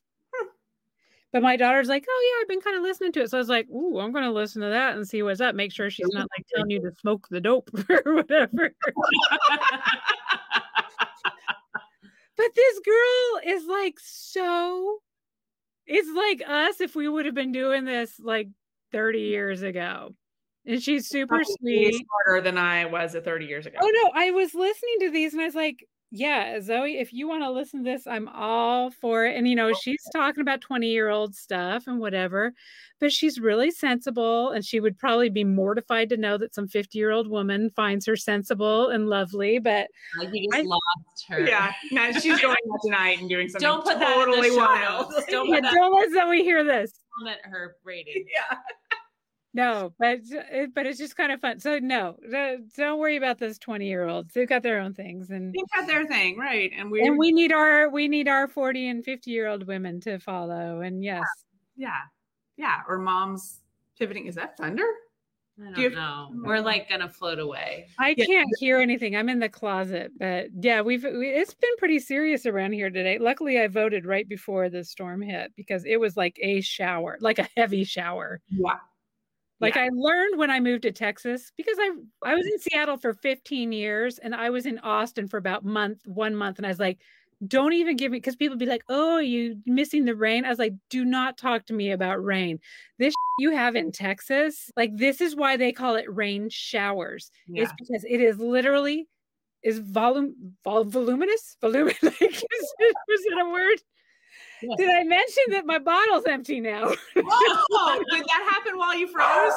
But my daughter's like, "Oh yeah, I've been kind of listening to it." So I was like, "Ooh, I'm going to listen to that and see what's up. Make sure she's not like telling you to smoke the dope or whatever." But this girl is like so. It's like us if we would have been doing this like 30 years ago. And she's super Probably sweet. smarter than I was at 30 years ago. Oh no, I was listening to these and I was like, yeah, Zoe, if you want to listen to this, I'm all for it. And you know, she's talking about 20 year old stuff and whatever, but she's really sensible. And she would probably be mortified to know that some 50 year old woman finds her sensible and lovely. But like you just I- lost her Yeah, now she's going out tonight and doing something don't put that totally in the wild. notes. don't yeah, that don't let Zoe hear this. comment her rating yeah. No, but but it's just kind of fun. So no, don't- don't worry about those 20 year olds. They've got their own things. And They've got their thing, right? And we, and we need our we need our 40 and 50 year old women to follow and yes yeah, yeah. Or mom's pivoting. Is that thunder? i don't Do you- know we're like gonna float away i Yeah. can't hear anything i'm in the closet but yeah we've we, it's been pretty serious around here today luckily i voted right before the storm hit because it was like a shower like a heavy shower Yeah. Like Yeah. i learned when i moved to texas because i i was in seattle for 15 years and i was in austin for about month one month and i was like don't even give me because people be like oh you missing the rain i was like do not talk to me about rain this you have in texas like this is why they call it rain showers Yeah. is because it is literally is volume vol- voluminous voluminous like, is, it- was a word Yeah. did i mention that my bottle's empty now oh, did that happen while you froze?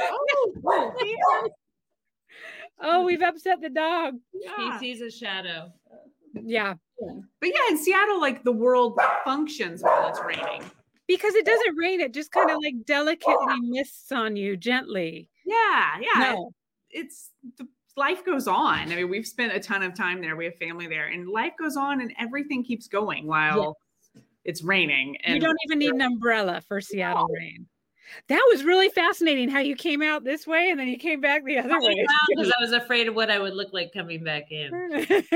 Oh, oh, oh we've upset the dog Yeah. he sees a shadow yeah But yeah, in Seattle, like the world functions while it's raining. because it doesn't rain it just kind of like delicately mists on you gently Yeah, yeah. no It's the life goes on. I mean, we've spent a ton of time there. We have family there, and life goes on, and everything keeps going while it's raining. And you don't even need an umbrella for Seattle rain. That was really fascinating how you came out this way and then you came back the other way. because I was afraid of what I would look like coming back in.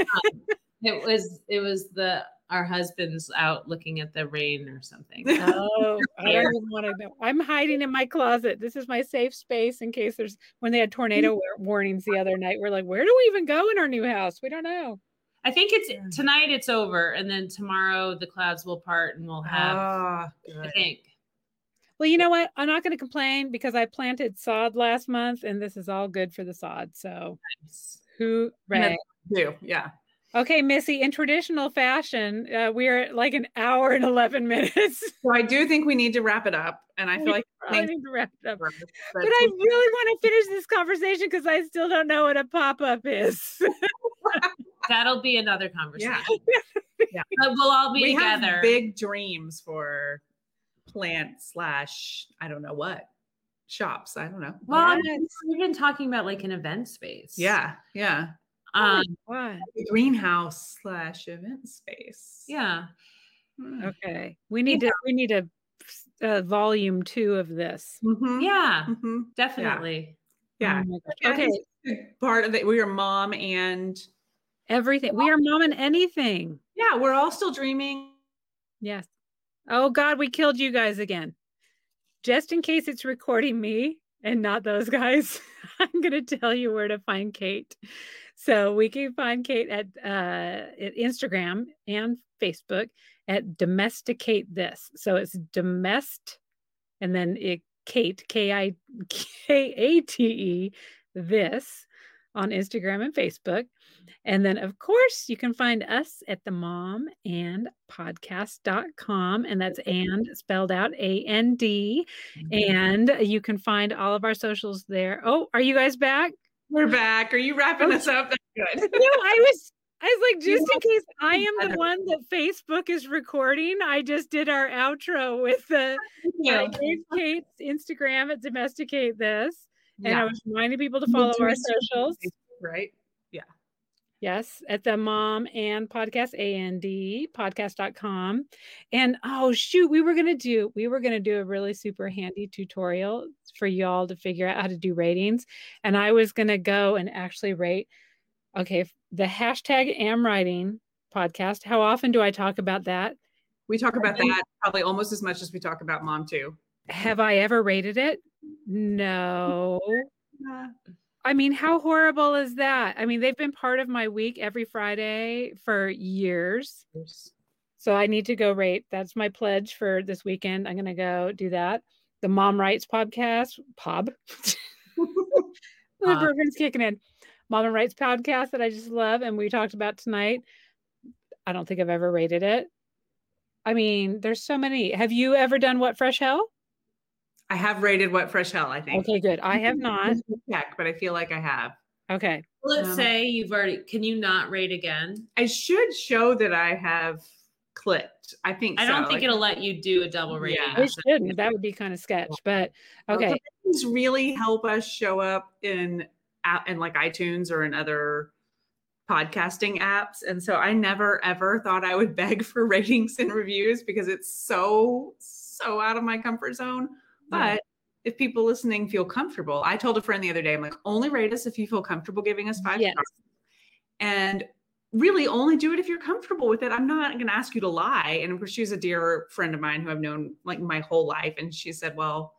Um, it was it was the our husbands out looking at the rain or something. oh, I don't even want to know. I'm hiding in my closet. This is my safe space in case there's when they had tornado warnings the other night. We're like, where do we even go in our new house? We don't know. I think it's tonight it's over and then tomorrow the clouds will part and we'll have Ah, I think Well, you know what? I'm not going to complain because I planted sod last month and this is all good for the sod. So, hooray. do yeah. Okay, Missy, in traditional fashion, uh, we are at like an hour and 11 minutes. So I do think we need to wrap it up, and I We feel like I need to wrap it up. you, But I really want to finish this conversation because I still don't know what a pop up is. that'll be another conversation. Yeah. But we'll all be we together. have big dreams for plant slash I don't know what shops. I don't know. well, I mean, we've been talking about like an event space. Yeah, yeah. Um, What? Greenhouse slash event space. yeah. Hmm. Okay, we need to we need a, uh volume two of this. Mhm, Yeah. mhm. Definitely. Yeah. Oh my gosh. Yeah, Okay, it's a big part of it. We are mom and everything. We are mom and anything. yeah, we're all still dreaming. Yes. Oh God, we killed you guys again. Just in case it's recording me and not those guys, I'm gonna tell you where to find Kate. So we can find Kate at uh at Instagram and Facebook at domesticate this. So it's domest and then it Kate K I K A T E this on Instagram and Facebook. And then, of course, you can find us at the mom and podcast.com. And that's and spelled out A N D. Mm-hmm. And you can find all of our socials there. Oh, are you guys back? We're back. Are you wrapping oh, us up? That's good. No, I was. I was like, just in case I am the one that Facebook is recording, I just did our outro with the gave Kate's Instagram at Domesticate This. And I was reminding people to follow our socials. Right. Yes, at the mom and podcast A and podcast.com. And oh shoot, we were gonna do we were gonna do a really super handy tutorial for y'all to figure out how to do ratings. And I was gonna go and actually rate okay, the hashtag am writing podcast. How often do I talk about that? We talk about that probably almost as much as we talk about mom too. Have I ever rated it? No. Uh, I mean, how horrible is that? I mean, they've been part of my week every Friday for years. So I need to go rate. That's my pledge for this weekend. I'm going to go do that. The Mom Rights podcast, Pob. the Pob. bourbon's kicking in. Mom and Rights podcast that I just love and we talked about tonight. I don't think I've ever rated it. I mean, there's so many. Have you ever done What Fresh Hell? I have rated what fresh hell, I think. Okay, good. I have not. Check, but I feel like I have. Okay. Let's Um, say you've already can you not rate again? I should show that I have clicked. I think I don't so. think Like, it'll let you do a double rating. Yeah. It shouldn't. That would be kind of sketch, but okay. Things really help us show up in app in like iTunes or in other podcasting apps. And so I never ever thought I would beg for ratings and reviews because it's so, so out of my comfort zone. Yeah. But if people listening feel comfortable, I told a friend the other day, I'm like, only rate us if you feel comfortable giving us five Yes. stars. And really only do it if you're comfortable with it. I'm not going to ask you to lie. And of course, she's a dear friend of mine who I've known like my whole life. And she said, well,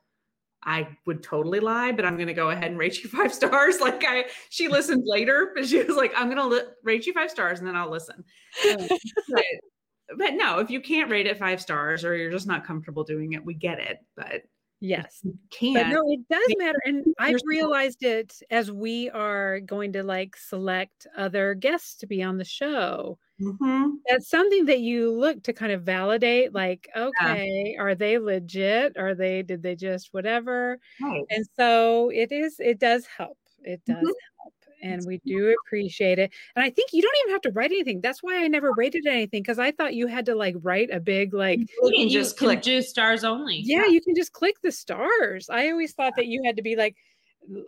I would totally lie, but I'm going to go ahead and rate you five stars. Like I, she listened later, but she was like, I'm going to li- rate you five stars and then I'll listen. Um, but, but no, if you can't rate it five stars or you're just not comfortable doing it, we get it. But Yes. you But no, it does matter. And I've realized it as we are going to like select other guests to be on the show. Mhm. That's something that you look to kind of validate, like, okay, are they legit? Are they, did they just whatever? Right. And so it is, it does help. It does Mhm. help. And we do appreciate it. And I think you don't even have to write anything. That's why I never rated anything because I thought you had to like write a big, like, You can just click. do stars only. yeah, you can just click the stars. I always thought that you had to be like,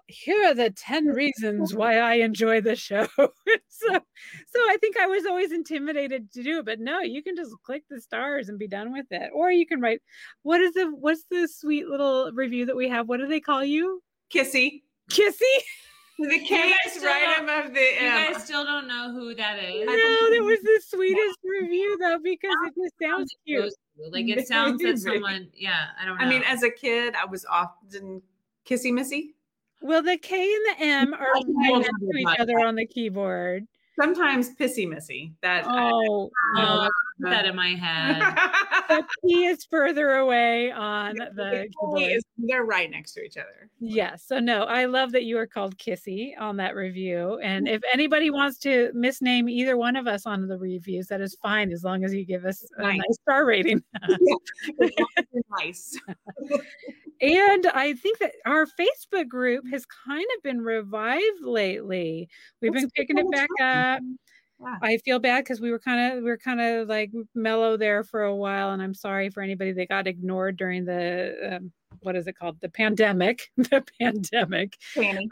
here are the 10 reasons why I enjoy the show. so so I think I was always intimidated to do it, but no, you can just click the stars and be done with it. Or you can write what is the what's the sweet little review that we have? What do they call you? Kissy. Kissy? The K guys is right above the M You M. guys still don't know who that is. No, that was the sweetest review though, because it just sounds cute. Like it sounds that Maybe. someone, yeah, I don't know. I mean, as a kid, I was often kissy missy. Well, the K and the M are right next to to each other on the keyboard. Sometimes pissy missy. That Oh. I that in my head. the P is further away on the The is- they're right next to each other. Yes. So no, I love that you are called Kissy on that review. And mm-hmm. if anybody wants to misname either one of us on the reviews, that is fine as long as you give us a Nice. nice star rating. nice. And I think that our Facebook group has kind of been revived lately. We've That's been picking it back up. Yeah. I feel bad because we were kind of we were kind of like mellow there for a while, and I'm sorry for anybody that got ignored during the um, what is it called the pandemic, the pandemic. Fanny.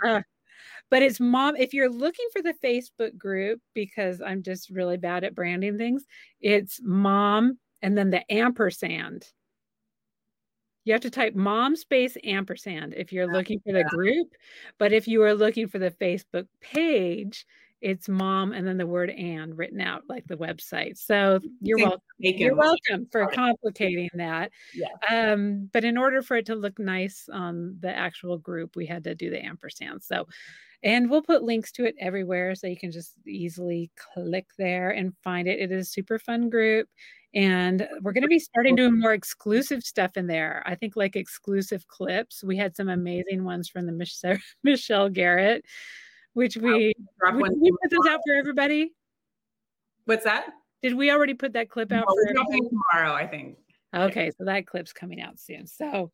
But it's mom. If you're looking for the Facebook group, because I'm just really bad at branding things, it's mom and then the ampersand. You have to type mom space ampersand if you're looking for the group. But if you are looking for the Facebook page, it's mom and then the word and written out like the website. So you're welcome. You're welcome for complicating that. Yeah. Um, but in order for it to look nice on the actual group, we had to do the ampersand. So, and we'll put links to it everywhere so you can just easily click there and find it. It is a super fun group. And we're going to be starting doing more exclusive stuff in there. I think like exclusive clips. We had some amazing ones from the Michelle, Michelle Garrett, which we, we, one. we put those out for everybody. What's that? Did we already put that clip out No, for we're everybody? dropping it tomorrow, I think. Okay, so that clip's coming out soon. So,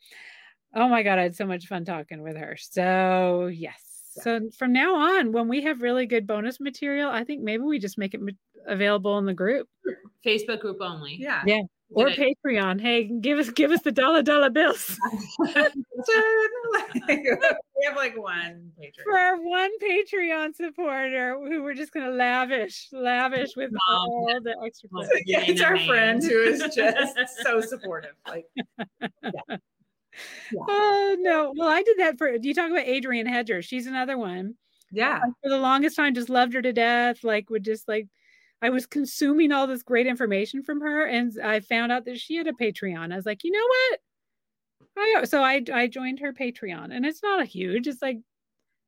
oh my God, I had so much fun talking with her. So, yes. So, from now on, when we have really good bonus material, I think maybe we just make it available in the group Facebook group only. Yeah. Yeah. or Did Patreon. Hey, give us give us the dollar dollar bills we have like one patron. for our one Patreon supporter who we're just gonna lavish, lavish with Mom. all the extra Mom. clips. Yeah, it's our friend who is just so supportive. Like, Oh no. Well, I did that for you talk about Adrienne Hedger. She's another one. yeah, I, for the longest time just loved her to death like would just like i was consuming all this great information from her and i found out that she had a patreon i was like you know what I, so i i joined her patreon and it's not a huge it's like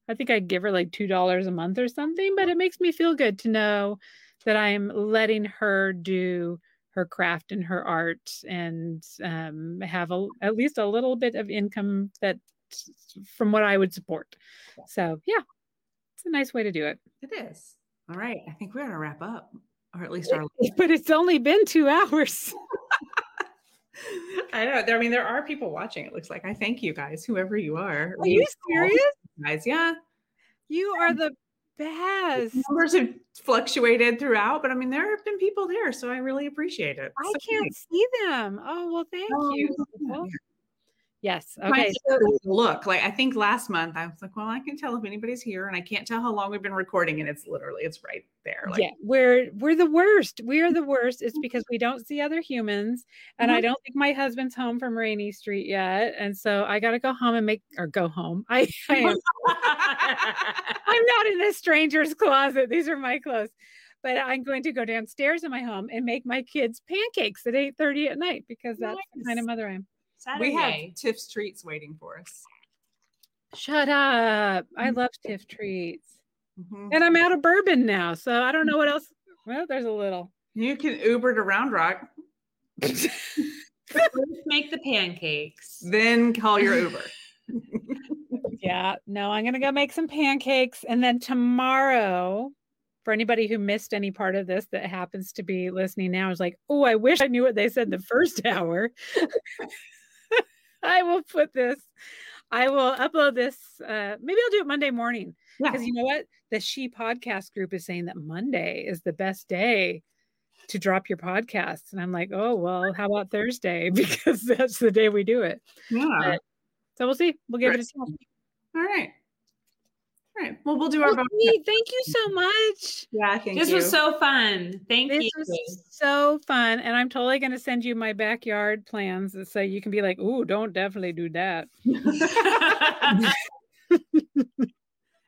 i think i'd give her like two dollars a month or something but it makes me feel good to know that i'm letting her do her craft and her art and um, have a, at least a little bit of income that from what i would support so yeah it's a nice way to do it. it is. All right. I think we're going to wrap up, or at least our. But it's only been two hours. I know. There, I mean, there are people watching. It looks like. I thank you guys, whoever you are. Are you serious? guys? Yeah. You are the best. Numbers have fluctuated throughout, but I mean, there have been people there, so I really appreciate it. I So can't thanks. see them. Oh well, thank Oh, you. yeah. Yes. Okay. look like I think last month I was like, well, I can tell if anybody's here, and I can't tell how long we've been recording, and it's literally it's right there. Like, yeah, we're we're the worst. We are the worst. It's because we don't see other humans, and I mm-hmm. don't think my husband's home from Rainey Street yet, and so I got to go home and make or go home. I, I am I'm not in a stranger's closet. These are my clothes. But I'm going to go downstairs in my home and make my kids pancakes at 8:30 at night because that's the kind of mother I am. We have Saturday. Tiff's treats waiting for us. Shut up. I Mm. love Tiff treats. Mhm. And I'm out of bourbon now. So I don't know what else. Well, there's a little. You can Uber to Round Rock, make the pancakes. then call your Uber. yeah. No, I'm going to go make some pancakes. And then tomorrow, for anybody who missed any part of this that happens to be listening now, is like, oh, I wish I knew what they said the first hour. I will put this, I will upload this. Uh, maybe I'll do it Monday morning. Yeah. Because you know what? The She Podcast group is saying that Monday is the best day to drop your podcast, And I'm like, oh, well, how about Thursday? Because that's the day we do it. Yeah. So we'll see. We'll give it a try. All right. All right. Well, we'll do our Well, bonus. Thank you so much. Yeah, thank you. this you. was so fun. Thank This you. This was so fun. And I'm totally going to send you my backyard plans so you can be like, ooh, don't definitely do that.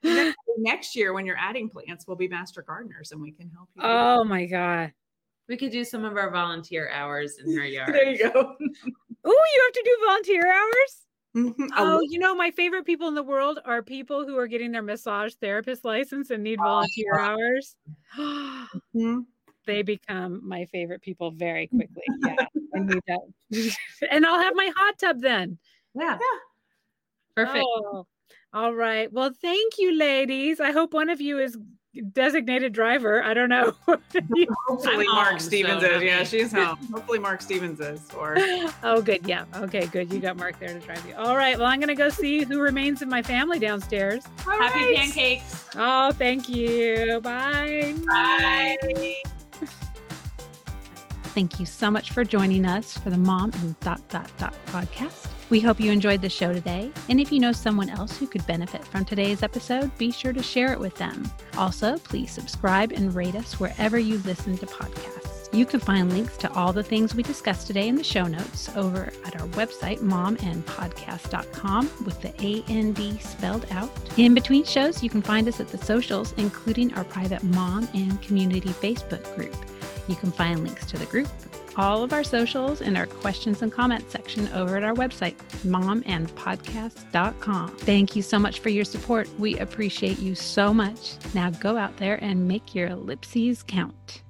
Next year, when you're adding plants, we'll be master gardeners and we can help you. Oh my God. we could do some of our volunteer hours in her yard. There you go. Oh, you have to do volunteer hours? Mhm. Oh, you know, my favorite people in the world are people who are getting their massage therapist license and need volunteer hours. Mhm. they become my favorite people very quickly. Yeah, I need that. and I'll have my hot tub then. Yeah. Perfect. Oh, all right. Well, thank you, ladies. I hope one of you is designated driver. I don't know. Hopefully, I'm Mark Stevens so is. not Yeah, she's home. Hopefully, Mark Stevens is. Or oh, good. Yeah. Okay, good. You got Mark there to drive you. All right. Well, I'm going to go see who remains in my family downstairs. All Happy right. pancakes. Oh, thank you. Bye. Bye. Thank you so much for joining us for the Mom and Dot Dot Dot podcast. We hope you enjoyed the show today. And if you know someone else who could benefit from today's episode, be sure to share it with them. Also, please subscribe and rate us wherever you listen to podcasts. You can find links to all the things we discussed today in the show notes over at our website, momandpodcast.com, with the A N D spelled out. In between shows, you can find us at the socials, including our private mom and community Facebook group. You can find links to the group, all of our socials, and our questions and comments section over at our website, momandpodcast.com. Thank you so much for your support. We appreciate you so much. Now go out there and make your ellipses count.